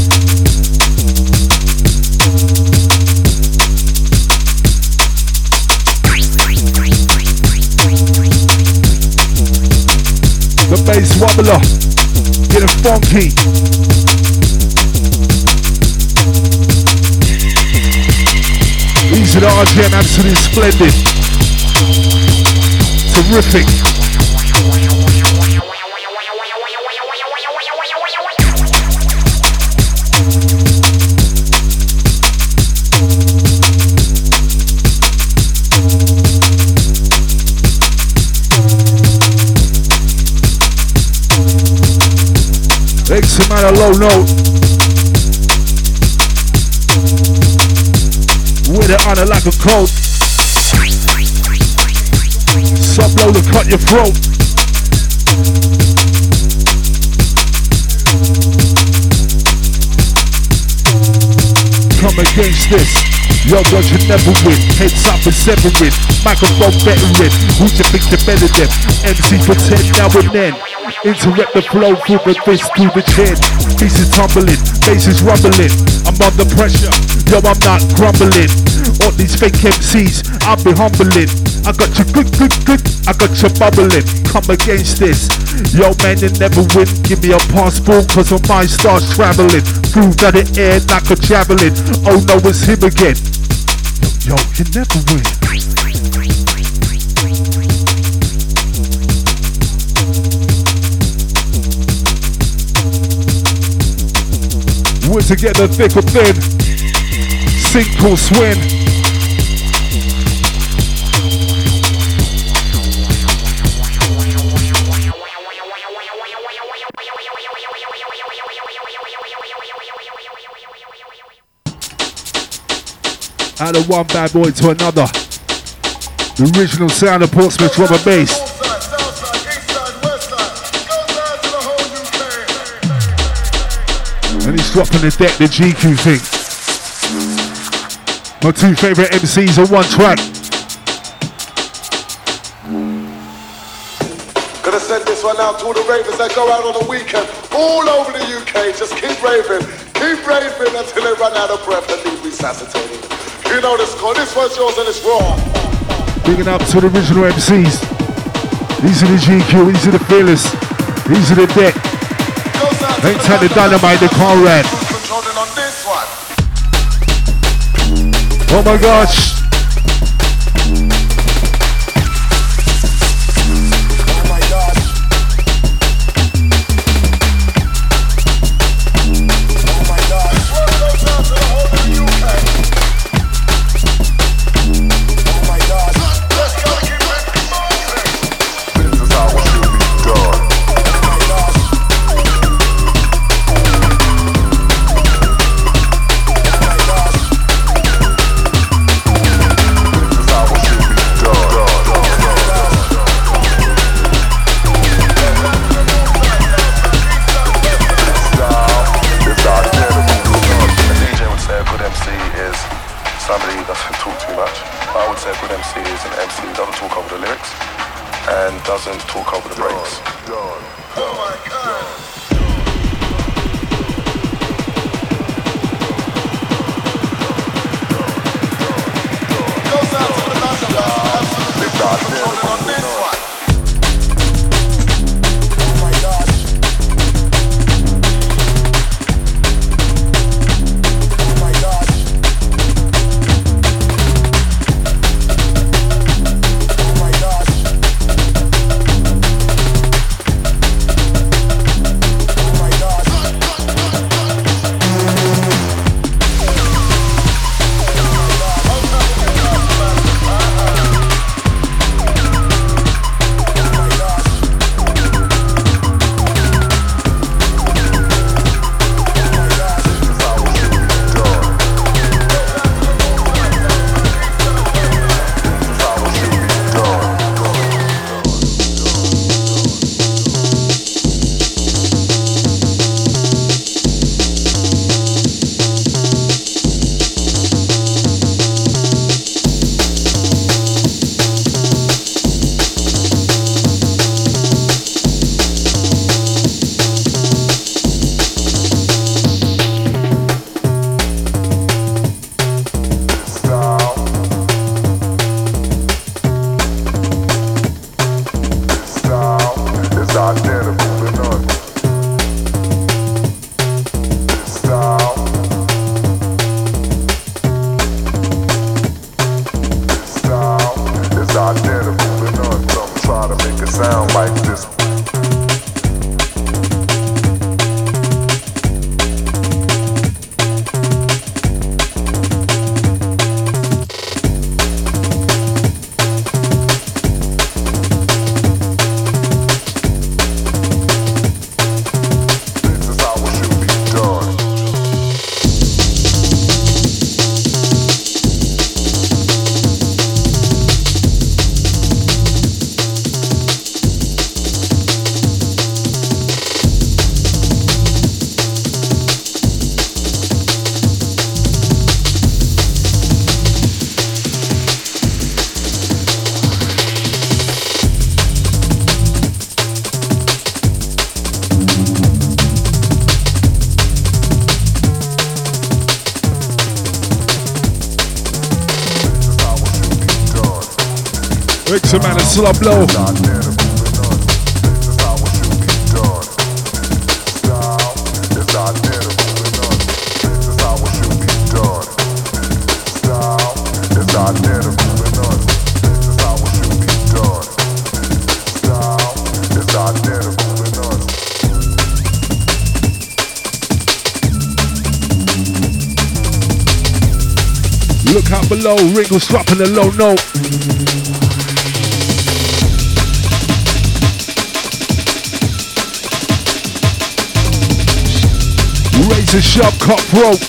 The bass wobbler, getting funky. Are the RJM absolutely splendid. Terrific. X amount of low note. It on it like a coat. Sub low to cut your throat. Come against this. Your God, you never win. Heads up and severing. Microphone veteran. Who you think the better than? MC pretend now and then. Interrupt the flow through the fist, through the chin. Pieces tumbling, faces rumbling. I'm under pressure. Yo, I'm not grumbling. All these fake MCs, I'll be humbling. I got you good, good, good. I got you bubbling. Come against this. Yo, man, you never win. Give me a passport, cause my mind starts traveling. Through that it air like a javelin. Oh no, it's him again. Yo, you never win. We're together thick or thin. Sink or swim. Out of one bad boy to another. The original sound of Portsmouth drum and bass. And he's dropping the deck, the GQ thing. My two favorite MCs on one track. Gonna send this one out to all the ravers that go out on the weekend all over the UK. Just keep raving, keep raving until they run out of breath and need resuscitating. You know this score. This one's yours and it's raw. Bigging up to the original MCs. These are the GQ, these are the fearless, these are the deck. Goes out to Ain't time to dynamite the Conrad. Controlling Oh my gosh. Doesn't talk over the brakes. To none. Look out below, Ringle's dropping a low note. Razor sharp cutthroat.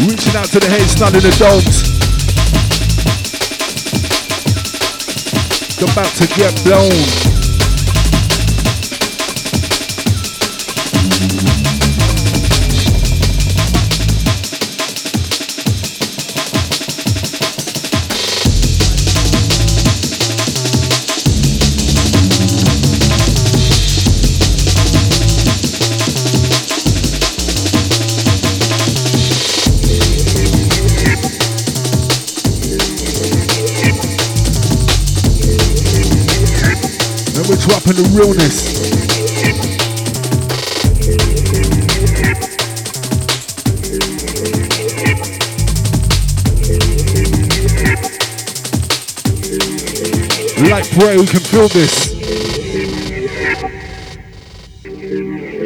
Reaching out to the heads, not in the domes. About to get blown. We're dropping the realness. Like pray we can feel this.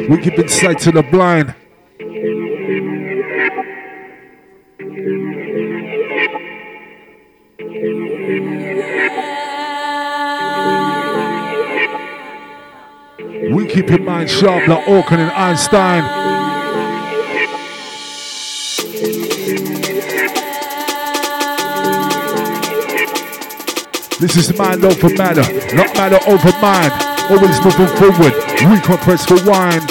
We keep insight to the blind. Sharp like Orkin and Einstein. This is mind over matter, not matter over mind. Always moving forward. We compress for wine.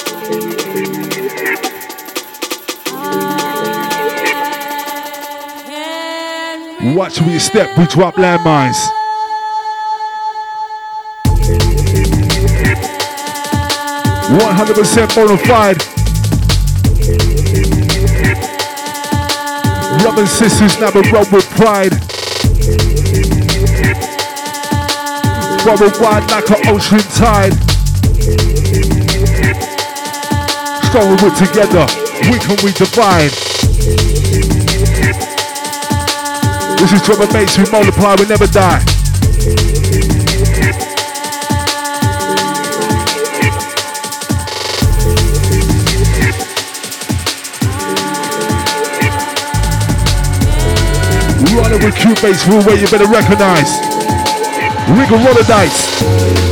Watch you step, we drop landmines. One hundred percent bona fide. Brothers and sisters never run with pride. Worldwide like an ocean tide. Stronger we're together, we can we divide. This is drum bass, we multiply, we never die. Running with QBase rule where you better recognize. Wiggle roll the dice.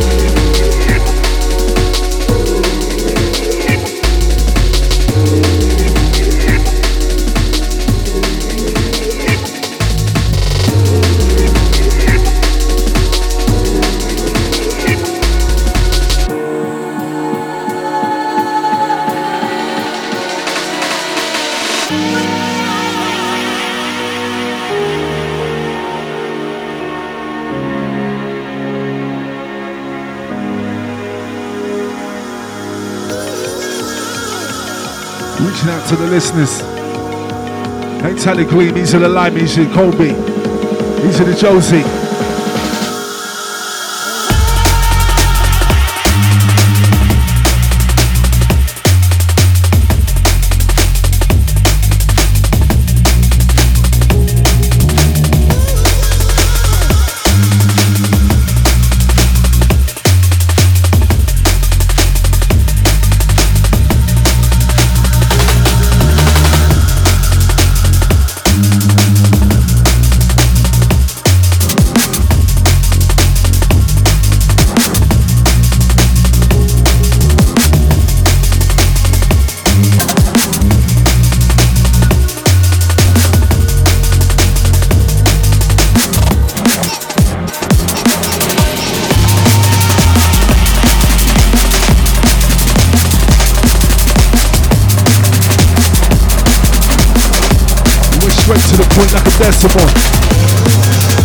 Reaching out to the listeners. Hey, Tally Queen, these are the Lime, these are the Colby, these are the Josie. Straight to the point like a decimal.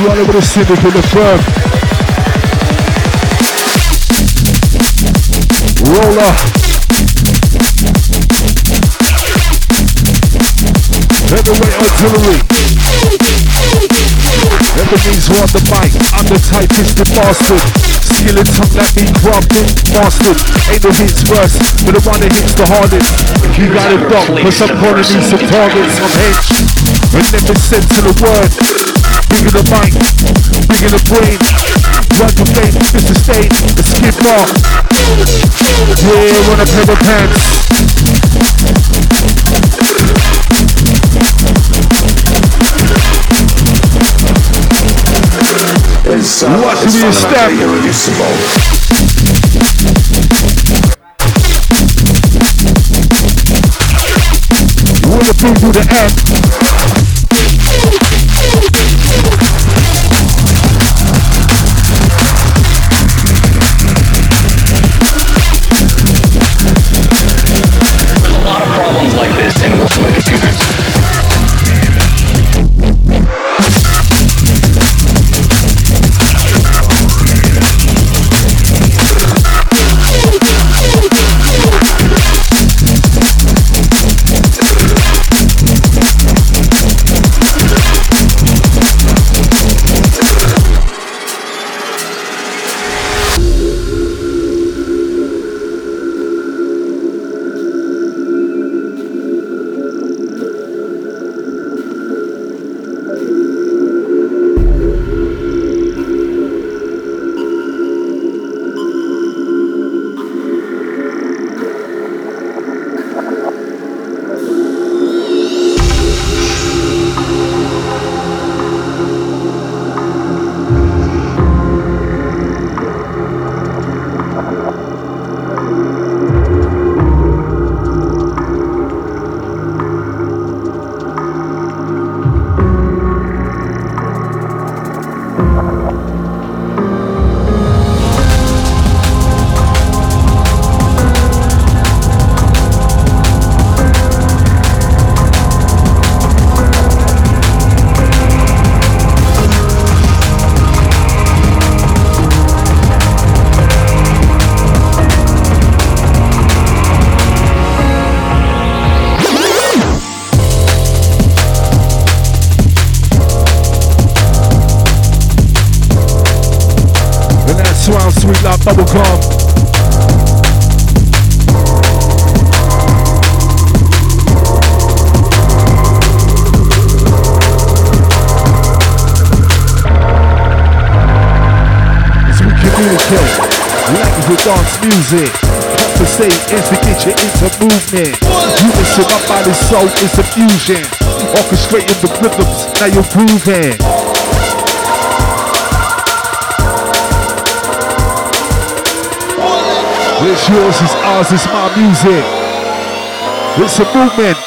Running with a cynic in the firm. Roller. Heavyweight artillery. Are on the mic. I'm the typist the bastard. Skill and tongue that me crafted, mastered. Ain't no hits first, but the one that hits the hardest. You got it done, cause I'm gonna need some targets. I'm hedged. And never said to the word. Big in the mind, big in the brain. Run the game, Mr. State, the skip off. Yeah, run a paper pants. Watch me step. The end? Soul is a fusion. Orchestrating the rhythms, now you're grooving. It's yours, it's ours, it's my music. It's a movement.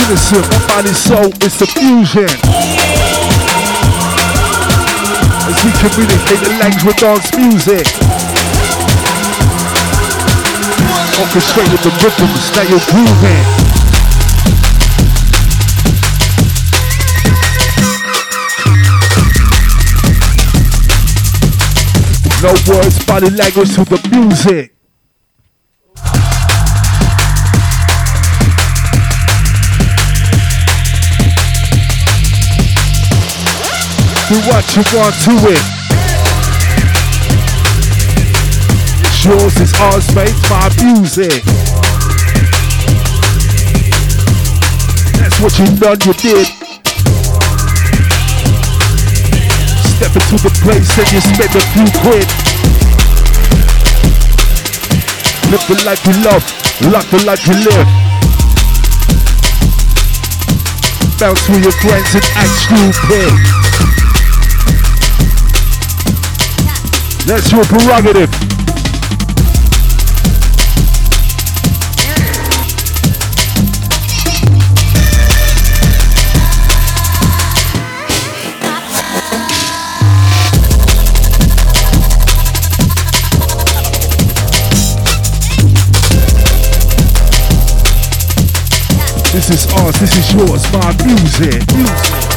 Unison, my body, soul, it's a fusion. We communicate the language with dance music. Orchestrating the rhythms, now you're grooving. No words, body language to the music. Do what you want to it. It's yours, it's ours, mate, my music. That's what you done, you did. Step into the place and you spend a few quid. Live the life you love, love the life you live. Bounce with your friends and act stupid. That's your prerogative. This is ours, this is yours, my music. music.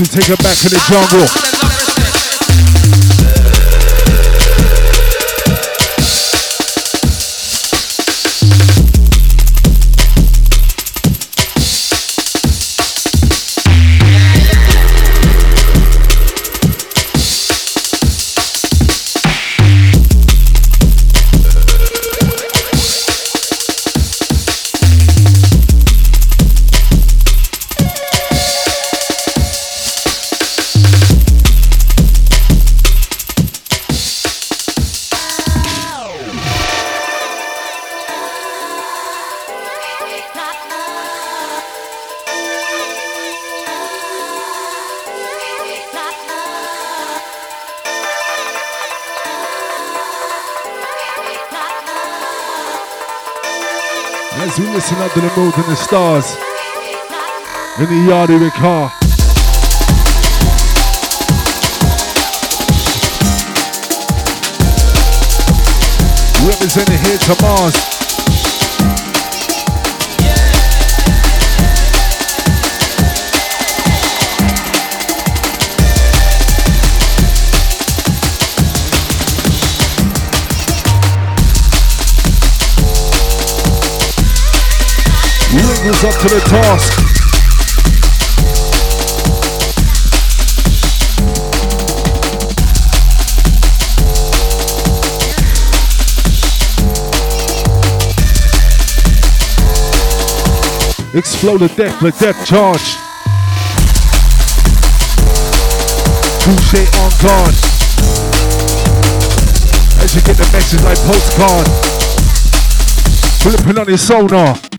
Let's take her back to the jungle. Under the moon and the stars in the yard of your car. Representing here to Mars. Up to the task. Explode the deck, the death charge. Touche on guard. As you get the message like postcard. Flipping on his sonar.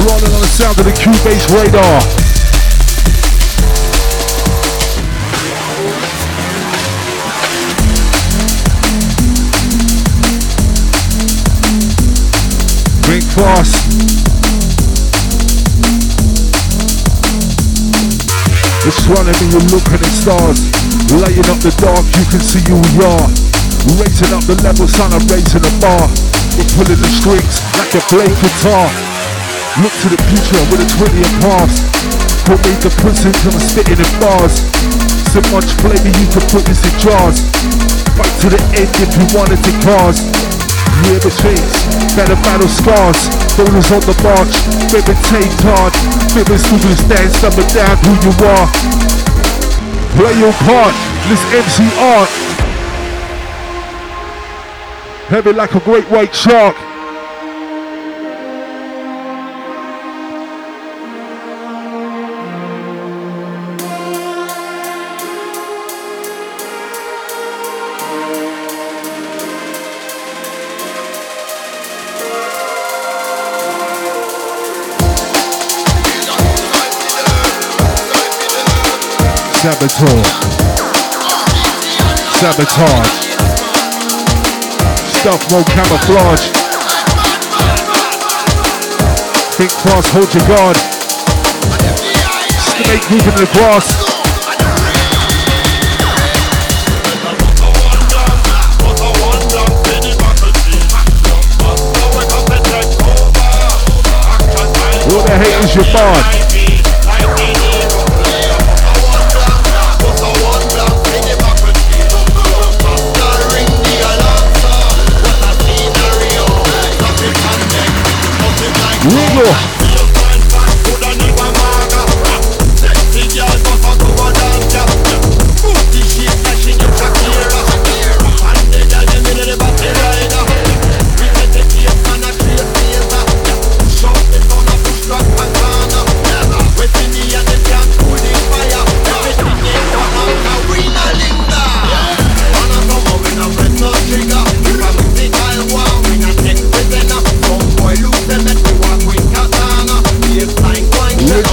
Rolling on the sound of the QBase radar. Drink fast. Astronomy, you're looking at the stars. Lighting up the dark, you can see who we are. We're raising up the level, son, I'm raising the bar. We're pulling the strings like a blade guitar. Look to the future with a 20 and past. Put me the pussy till I'm spitting in bars. So much flavor you can put this in jars. Fight to the end if you wanted to cars. You ever chase, better battle scars. Bonus on the march, baby take hard. Baby students stand, summer down who you are. Play your part, this MC art. Heavy like a great white shark. Saboteur. Sabotage. Stuff no camouflage. Think fast, hold your guard. Snake moving in the grass. What the hell is your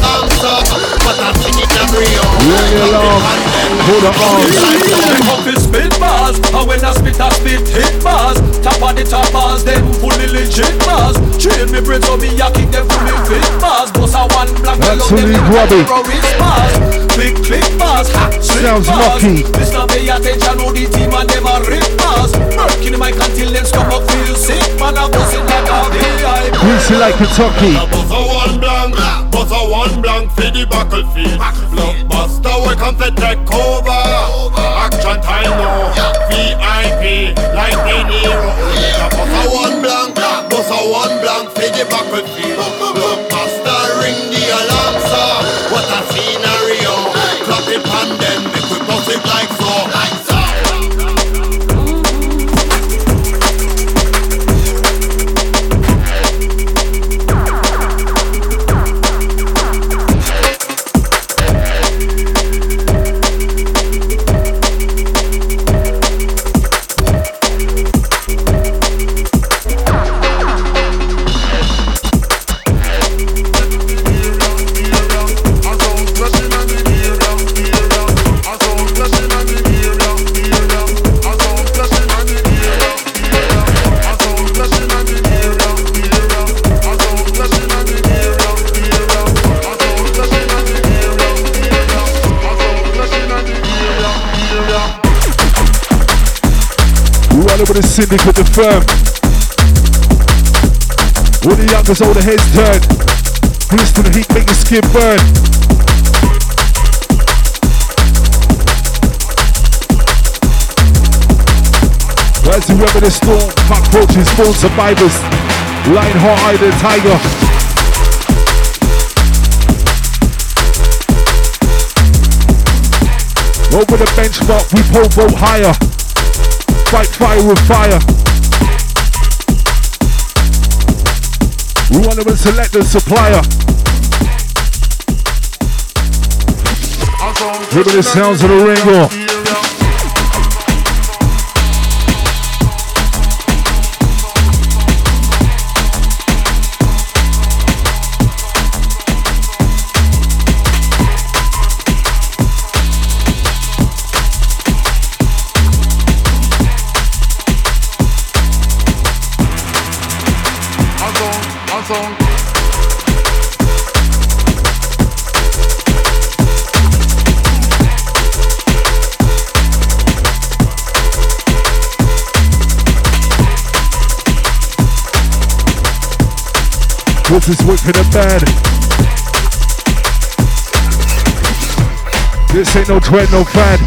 dancer, but I sing it. Ring along. Hold on. Up is spit bars, and when I spit, I spit hit bars. Top of the top bars, them fully legit bars. Train me brain so me a kick them fully fit bars. Boss a one black That's below them grubby. terrorist bars. Big click bars, Sounds lucky. Mr. Pay attention, know the team and them a rip bars. Working the mic until them stomach feel sick. Man, I bust it like a VIP. Greasy like Kentucky. A one blank, bust a one blank for the battlefield. Blockbuster, we come to take over. Action time oh. now, VIP, like the hero. Bust a one blank, bust a one blank for the battlefield. Over the syndicate, the firm. All the youngest, all the heads turn. Grease to the heat, make the skin burn. Rise to weather the storm, cockroaches, born survivors. Lion heart, eye the tiger. Over the benchmark, we pole vote higher. Fight fire with fire. We want to select the supplier. Hear the sounds of the ringo. Is the band. This ain't no trend, no fad.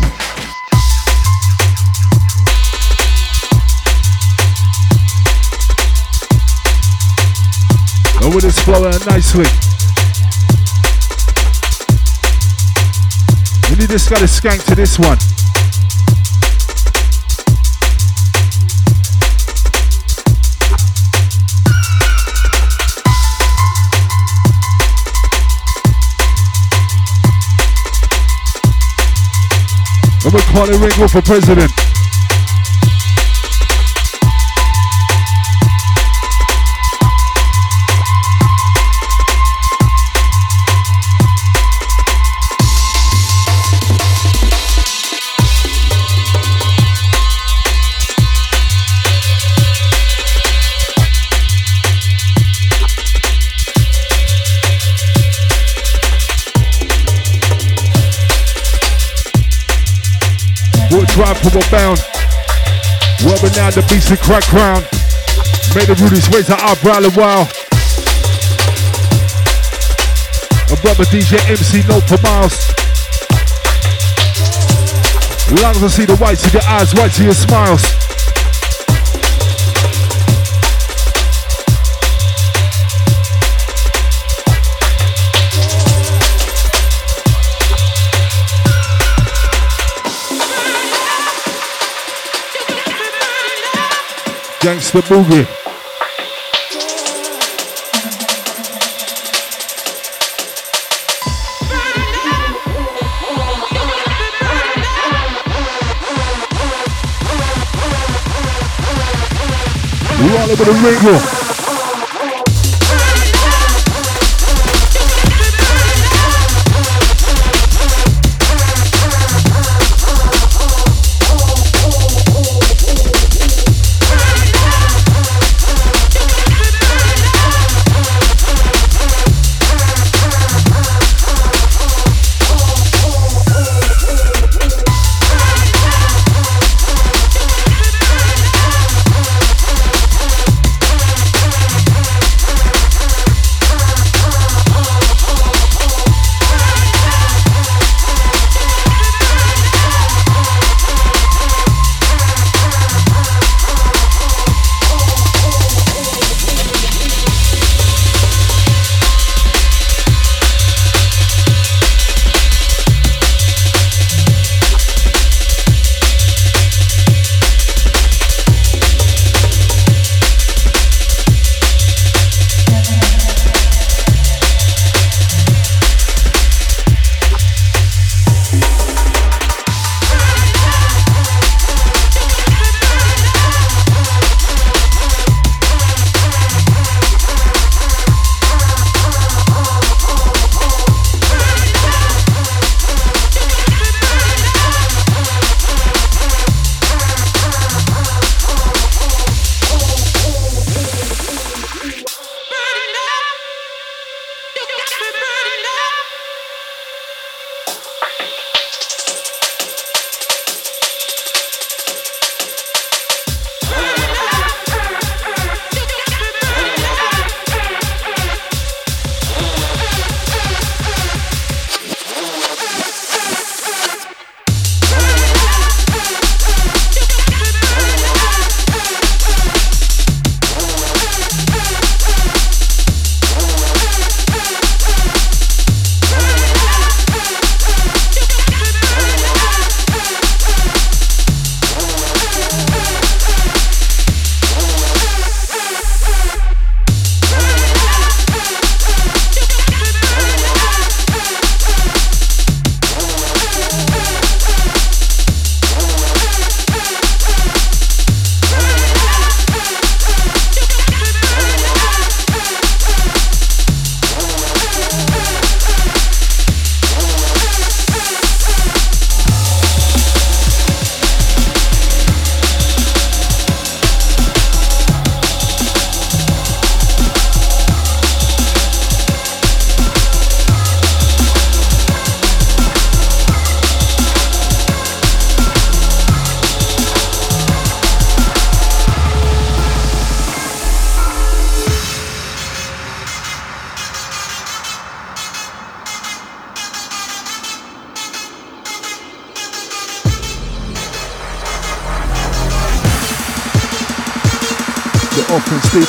And with this flowing uh, nicely. And you just got to skank to this one. And we're calling Ringle for president. Bound. Rubbing down the beast with crack crown. Made the rudest raise her eyebrow a while. A brother DJ MC note for miles. Long as I see the whites in your eyes, whites in your smiles. Gangsta Boogie. Roll over the Ringle.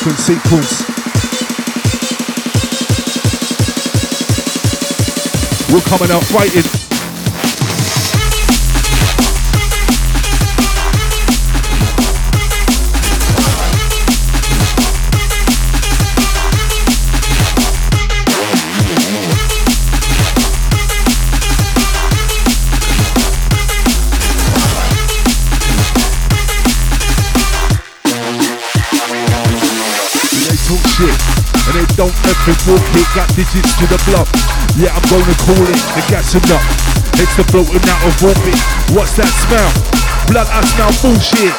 In sequence. We're coming out fighting. Don't effing walk it. Got digits to the block. Yeah, I'm gonna call it the gas up. It's the floating out of orbit. What's that smell? Blood, I smell bullshit.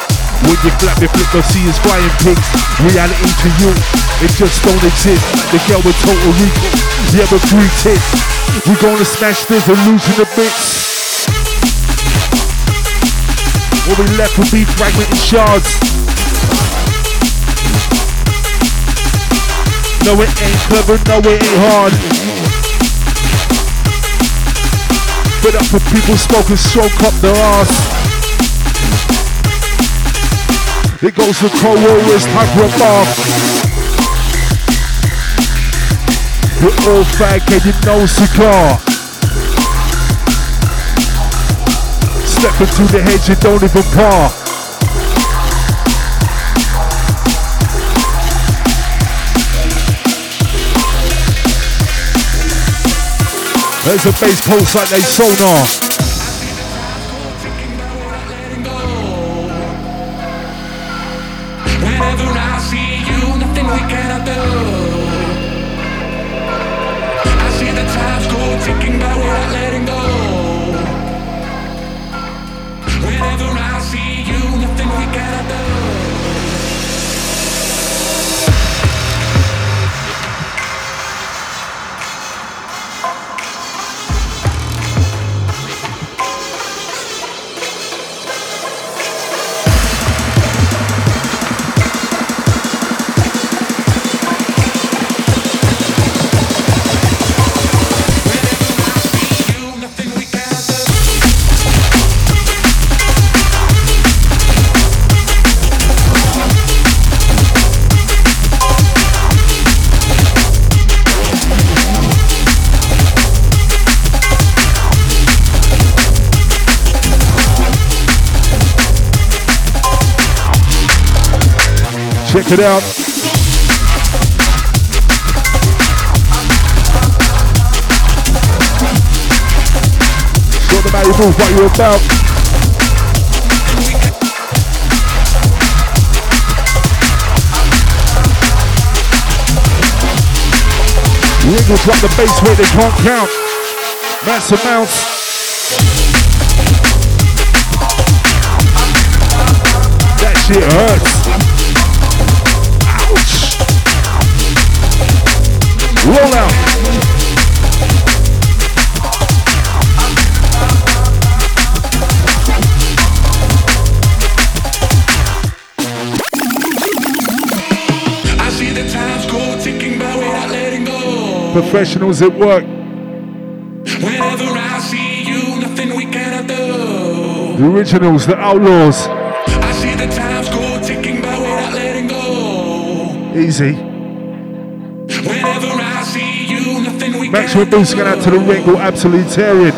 When you flap your flip, you'll see us flying pigs. Reality to you, it just don't exist. The girl with total recall, yeah, but three tits. We gonna smash this losing the bits. What we left will be fragmented shards. No, it ain't clever, no, it ain't hard. Fed up for people smoking stroke up their ass. It goes to cold warriors, time for a bath. You're all fag you no cigar. Step into the hedge, you don't even par. There's a bass pulse like they sonar. Check it out. Show how you move, what you're about. Wiggle drop the bass where they can't count. Massive amounts. That shit hurts. Roll out. The times go ticking by without letting go. Professionals at work. Whenever I see you, nothing we cannot do. The originals, the outlaws. I see the times go ticking by without letting go. Easy. Maxwell Boost going out to the ring, go absolutely tearing.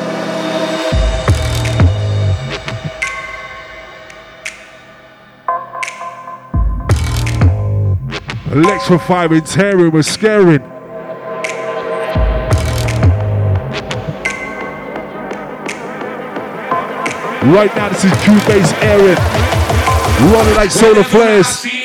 Electrifying, tearing, was scaring. Right now, this is QBase Aaron. Running like solar flares.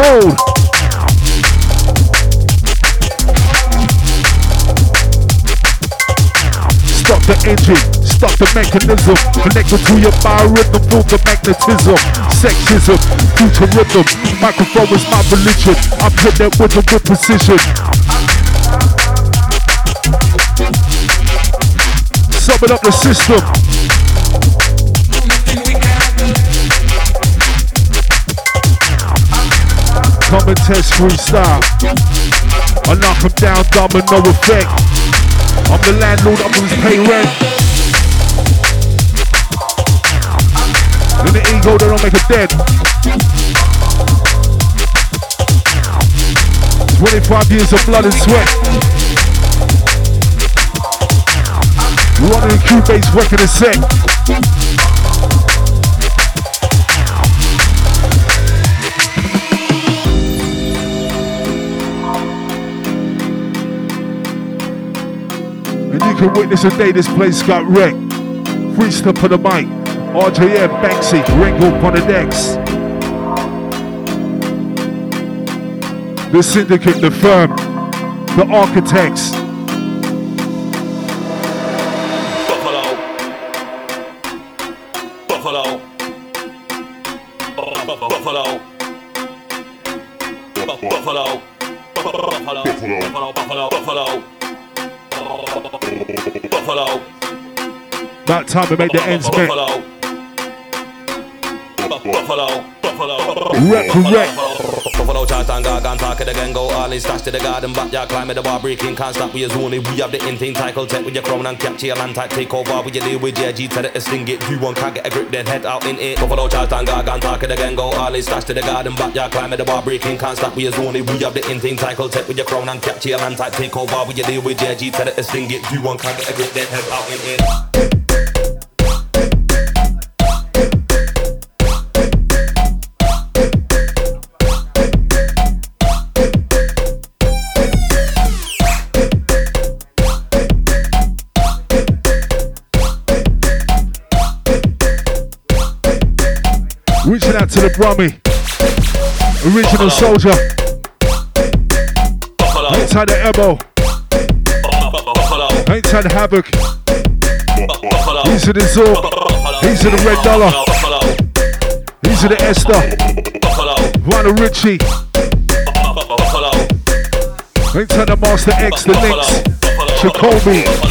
Stop the engine, stop the mechanism. Connected to your biorhythm, move the magnetism. Sexism, future rhythm. Microphone is my religion. I'm hitting it with them with precision. Summing up the system. Come and test freestyle. I knock him down, domino effect. I'm the landlord, I'm who's pay rent. In the ego, they don't make a dead. 25 years of blood and sweat. Running QBase record a sec. You can witness the day this place got wrecked. Free stuff for the mic. RJM, Banksy, Ringle on the decks. The syndicate, the firm, the architects. About time to make the ends meet. Buffalo. Buffalo. Rep rep. Buffalo it again go all in stash to the garden backyard climb the bar breaking can't stop we is only we have the in thing title tech with your crown and capture your land type take over with your deal with JG tell it sting it you one can't get a grip then head out in it Buffalo it again go all in stash to the garden backyard climb the bar breaking can't stop we is only we have the in thing title tech with your crown and capture your land type take over with your deal with JG tell it sting it you one can't get a grip then head out in it to the Brummy. Original soldier. Inside the elbow. Inside the havoc. He's in the Zorb. He's in the red dollar. He's in the Esther. Lionel Richie. Inside the Master X, the Knicks. Jacoby.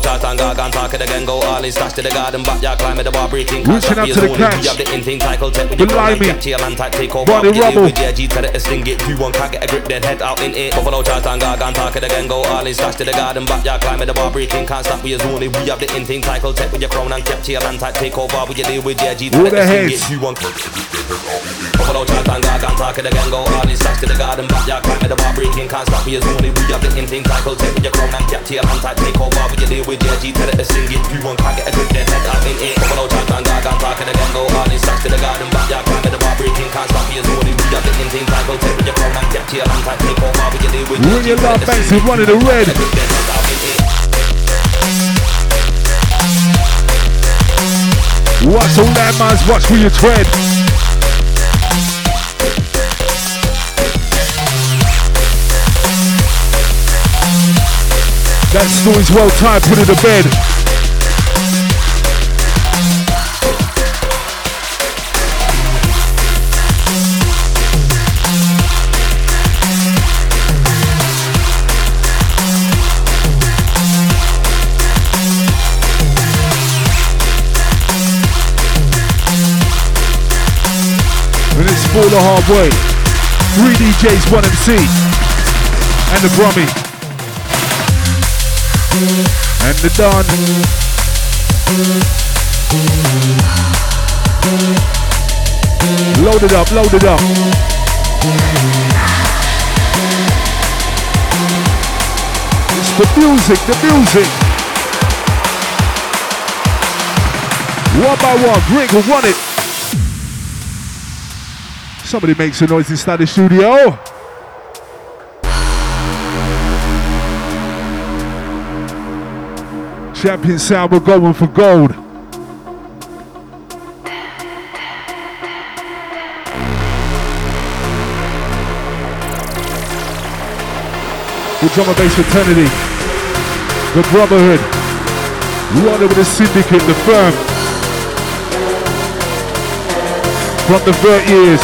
Buffalo chat and gargan talk it again go all in stash to the garden backyard climb the bar breaking can't Reaching out we to the catch. we have the in thing title tech with your and limey. capture your land type take over Body with your rubble. with JG tell it to sting it. You one can't get a grip then head out in it. Buffalo chat and gargan talk it again go all in stash to the garden backyard climb the bar breaking can't stop we is only we have the in thing title tech with your crown and capture your land type take over with your deal with JG tell it the to sting it. you one can't get a grip then head out in it Buffalo chat and gargan talk it again go all in stash to the garden backyard climb the bar breaking can't stop we is only we have the in thing title tech with your crown and capture your land type take over with your deal with Judgy, tell it to sing. You won't crack it, a grip, then head up in it. Follow Jack and Gag, I'm talking again, go hard. It sucks to the garden, back, yeah, can't the bar breaking, can't stop you. What do got? The intake, time, go take with your phone, man, get to your long time, take over, what you do with Will your love banks with one of the red. Watch all that, man's watch for your tread. That story's well timed, put it to bed. And it's for the hard way. Three DJs, one MC. And the Brummy. And the Don. Load it up, load it up. It's the music, the music. One by one, Rick will run it. Somebody makes a noise inside the studio. Champion sound, we're going for gold. The drummer bass fraternity, the brotherhood, running with the syndicate, the firm. From the 30 years,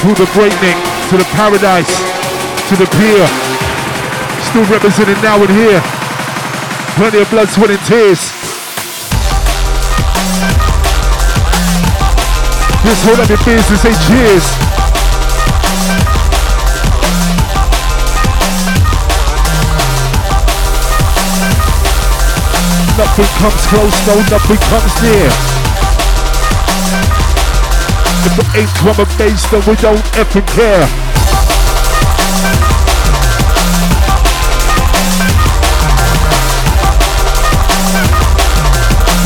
through the breakneck, to the paradise, to the pier still representing now and here. Plenty of blood, sweat, and tears. Just hold up your beers and say cheers. Nothing comes close, no, nothing comes near. If it ain't drum and bass, then we don't effing care.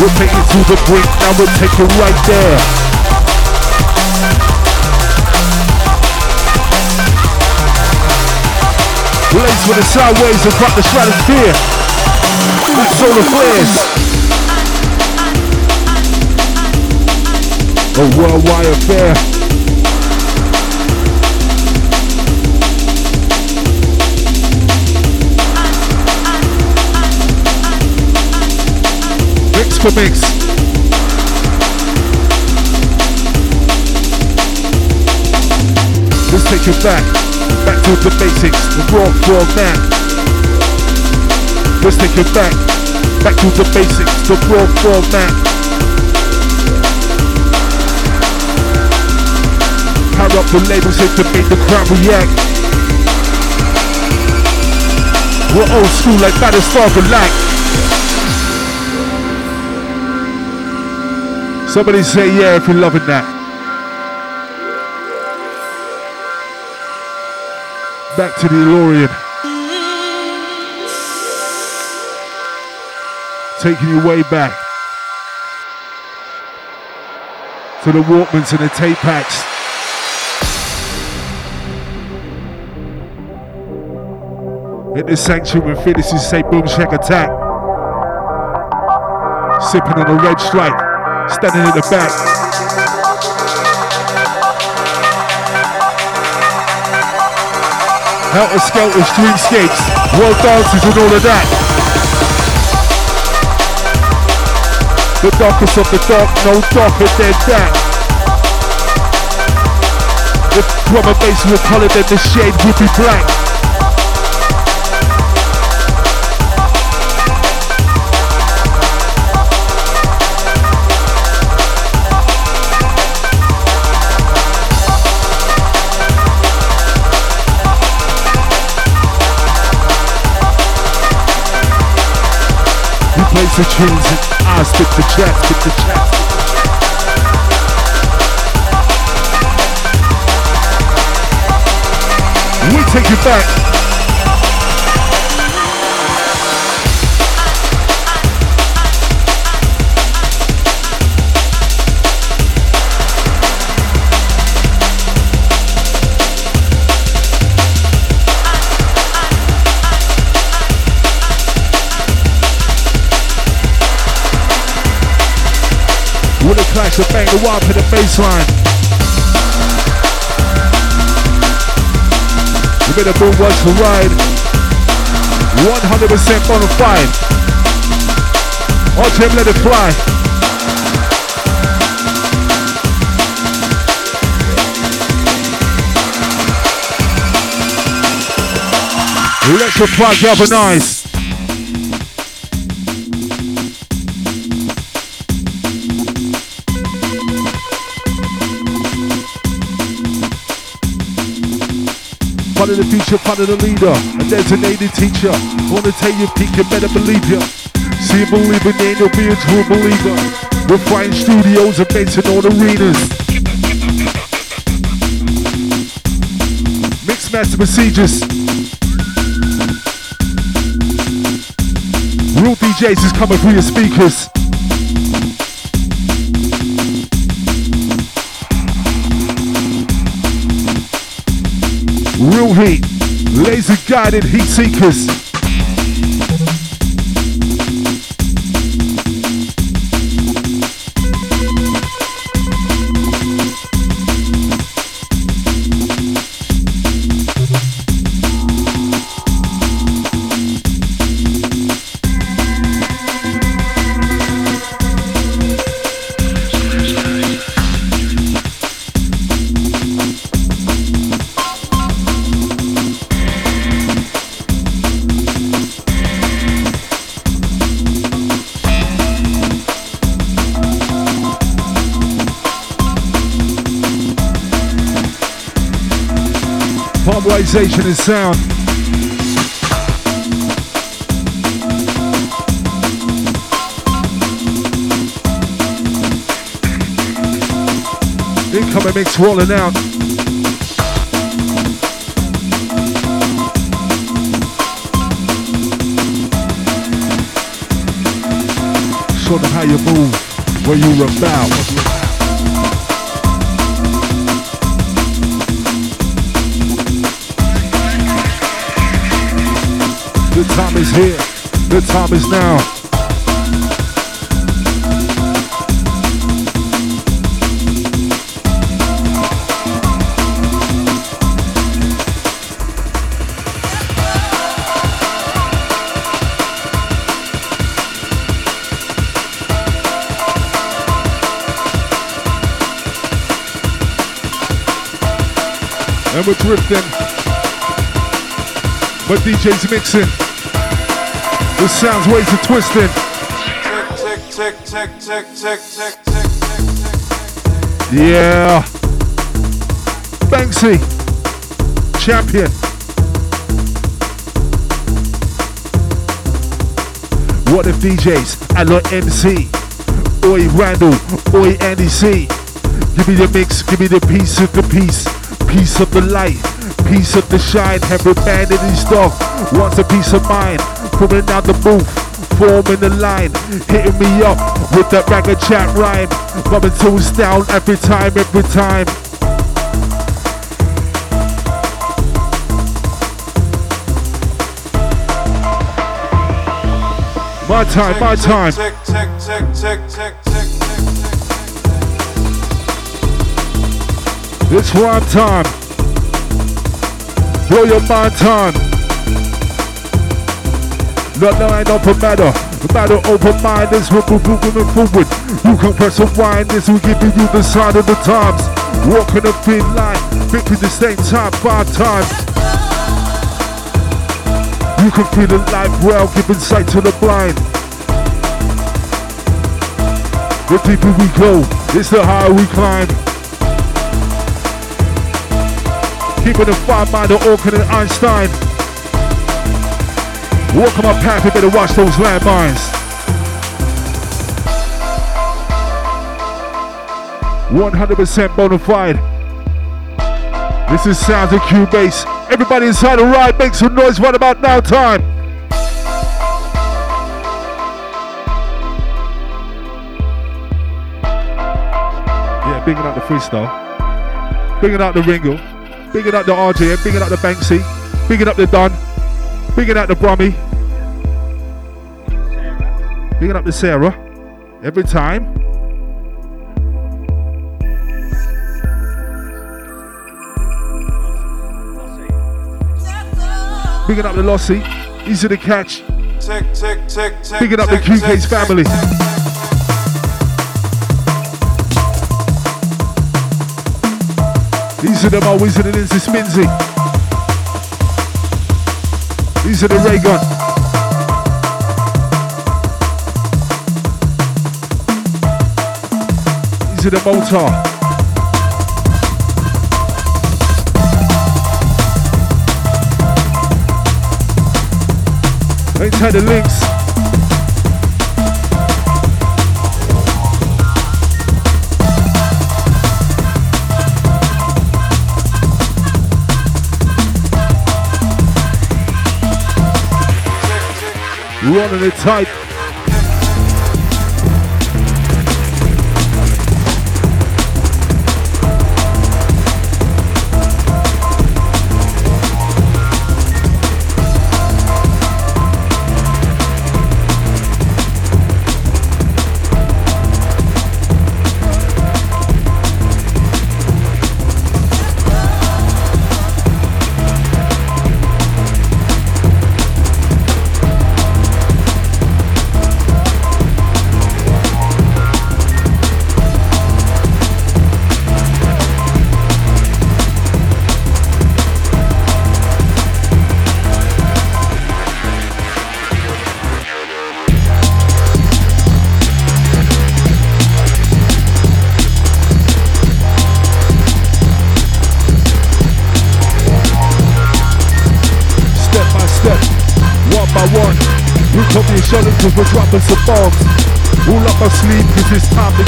We'll take it to the brink, now we'll take it right there. Blaze with the sideways and cut the stratosphere. Solar flares. A worldwide affair. For mix. Let's take it back. Back to the basics, the raw format. Let's take it back. Back to the basics, the raw format. Power up the labels here to make the crowd react. We're old school like Battlestar Galactica. Somebody say yeah if you're loving that. Back to the DeLorean. Taking you way back. To the Walkmans and the tape packs. Hit the sanctuary with Phyllis say boom shack attack. Sipping on a red stripe. Standing in the back. Helter Skelter streetscapes, world dances and all of that. The darkest of the dark, no darker than that. If drum and bass were colored, then the shade would be black. You play the tunes and I spit the chat, spit the chat. We take it back. A bang the wall to the baseline. You better go watch the ride. 100% bona fide. Watch him let it fly. Electrify galvanize. Part of the future, part of the leader, a designated teacher. I Wanna tell you, peak, you better believe ya. See a believer, then you'll be a true believer. We're flying studios and base in all arenas. Mixed master procedures. Real DJs is coming through your speakers. Real heat, laser guided heat seekers. sensation in sound. Incoming mix rolling out. Show them how you move, where you're about. The time is here. The time is now. And we're drifting. But DJ's mixing. The sounds ways are twisting. Yeah. Banksy. Champion. What if DJs? Love MC. Oi Randall. Oi Andy C. Give me the mix. Give me the piece of the piece. Piece of the light. Piece of the shine. Every band in his dog wants a piece of mine. Pulling out the booth. Forming the line. Hitting me up with that ragged chat rhyme. Rubbing toes down every time, every time. My time, my time. Tick, tick, tick, tick, tick, tick, tick, It's rhyme time. Blow your mind time. Not line open matter. Matter open mind is we're moving forward. You can press a wind this will give you the sign of the times. Walking a thin line, thinking the same time five times. You can feel the life well, giving sight to the blind. The deeper we go, it's the higher we climb. Keeping the five mind of Hawking and Einstein. Walk on my path, you better watch those landmines. One hundred percent bona fide. This is sounds of QBase. Everybody inside the ride, make some noise right about now time. Yeah, bigging out the freestyle. Bigging out the Ringle. Bigging out the RJ, bigging out the Banksy. Bigging up the Don. Bigging out the Brummy. Bigging up the Sarah. Every time. Bigging up the Lossy. Easy to catch. tick, tick, tick, tick. Bigging up the QK's family. These are them always in the Lindsay Sminsy. These are the ray gun. These are the Motar. Inside the links. Running it tight.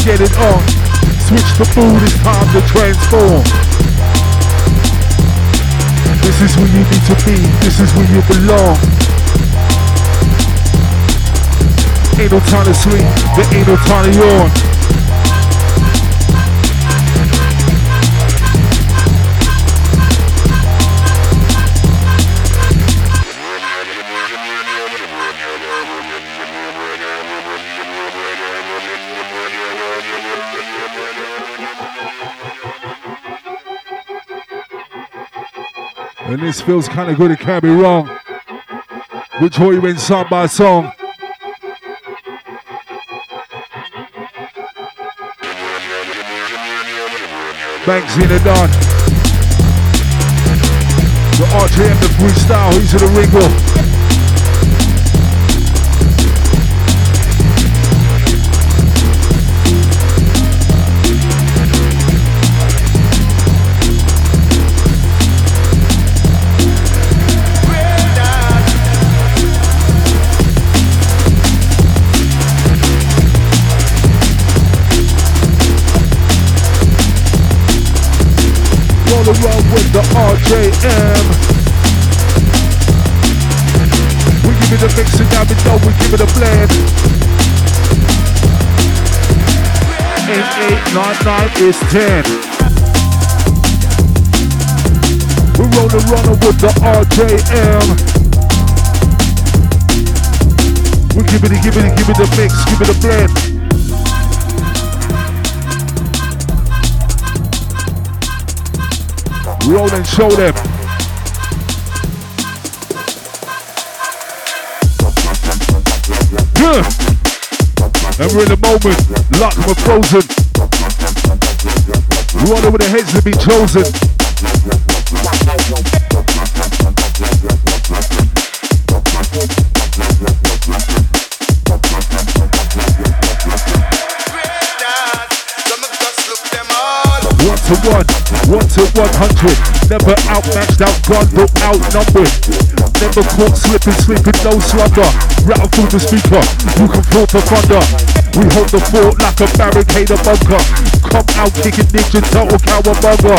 Get it on. Switch the food, it's time to transform. This is where you need to be, this is where you belong. Ain't no time to sleep, there ain't no time to yawn. And this feels kind of good, it can't be wrong. We'll draw you in song by song. Banks in the done. The RJM, the freestyle, he's in the Ringle. RJM. We give it a mix and now we know we give it a blend. Eight, eight, nine, nine is ten. We roll the runner with the RJM. We give it, a, give it, a, give it a mix, give it a blend. Roll and show them. Yeah. And we're in the moment, lock them frozen. Run over the heads to be chosen. To one, one to one hundred. Never outmatched, outgunned, but outnumbered. Never caught slipping, sleeping, no slumber. Rattle through the speaker, you can feel the thunder. We hold the fort like a barricade, a bunker. Come out kicking ninja, total cowabunga.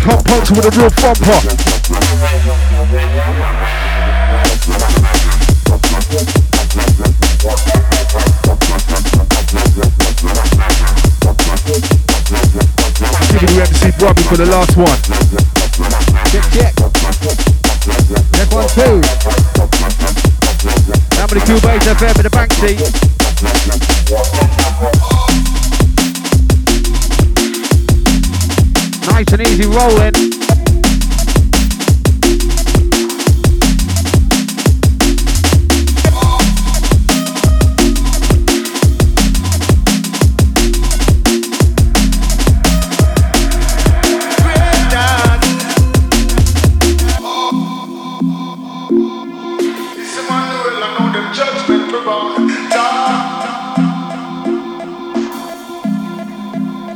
Come punch with a real thumper. Robbie for the last one. Check, check. Check one, two. How many QBase FM for the Banksy? Nice and easy rolling.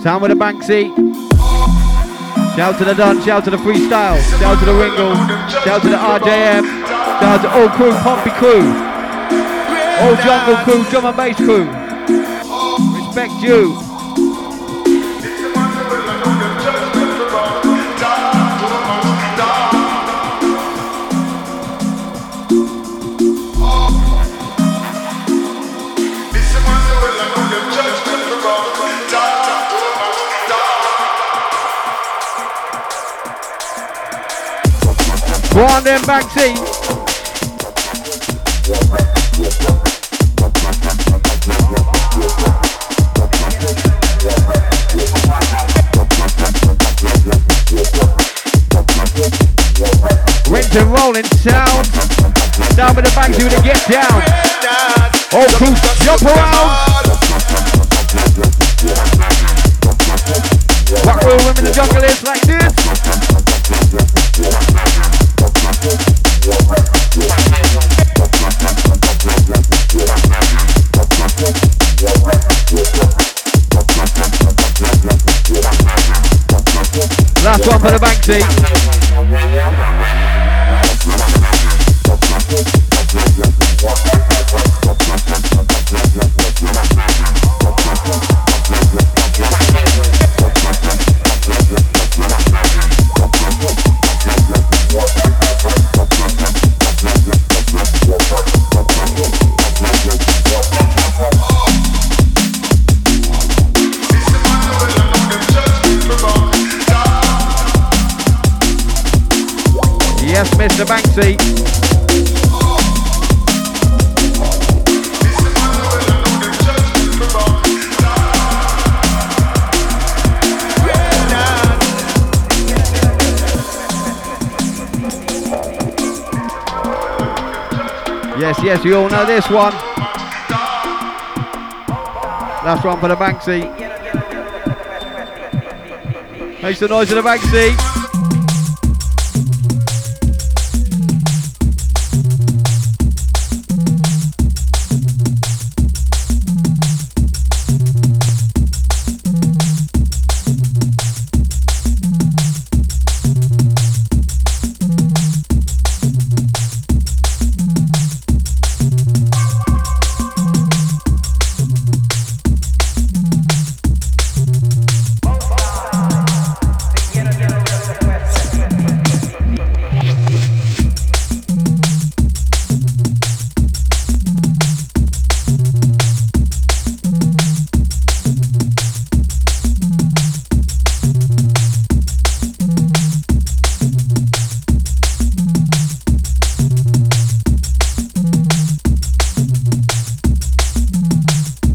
Sound with the Banksy. Shout to the Don, shout to the freestyle, shout to the Ringle, shout to the RJM, shout to all crew, Pompey crew, all jungle crew, drum and bass crew. Respect you. Go on then, Banksy. Rinse and rolling sound. Down with the Banksy with the get down. All crew jump around. Rock roll women the jungle is like this. Last Mr. Banksy. Yes, yes, you all know this one. Last one for the Banksy. Makes some noise for the Banksy.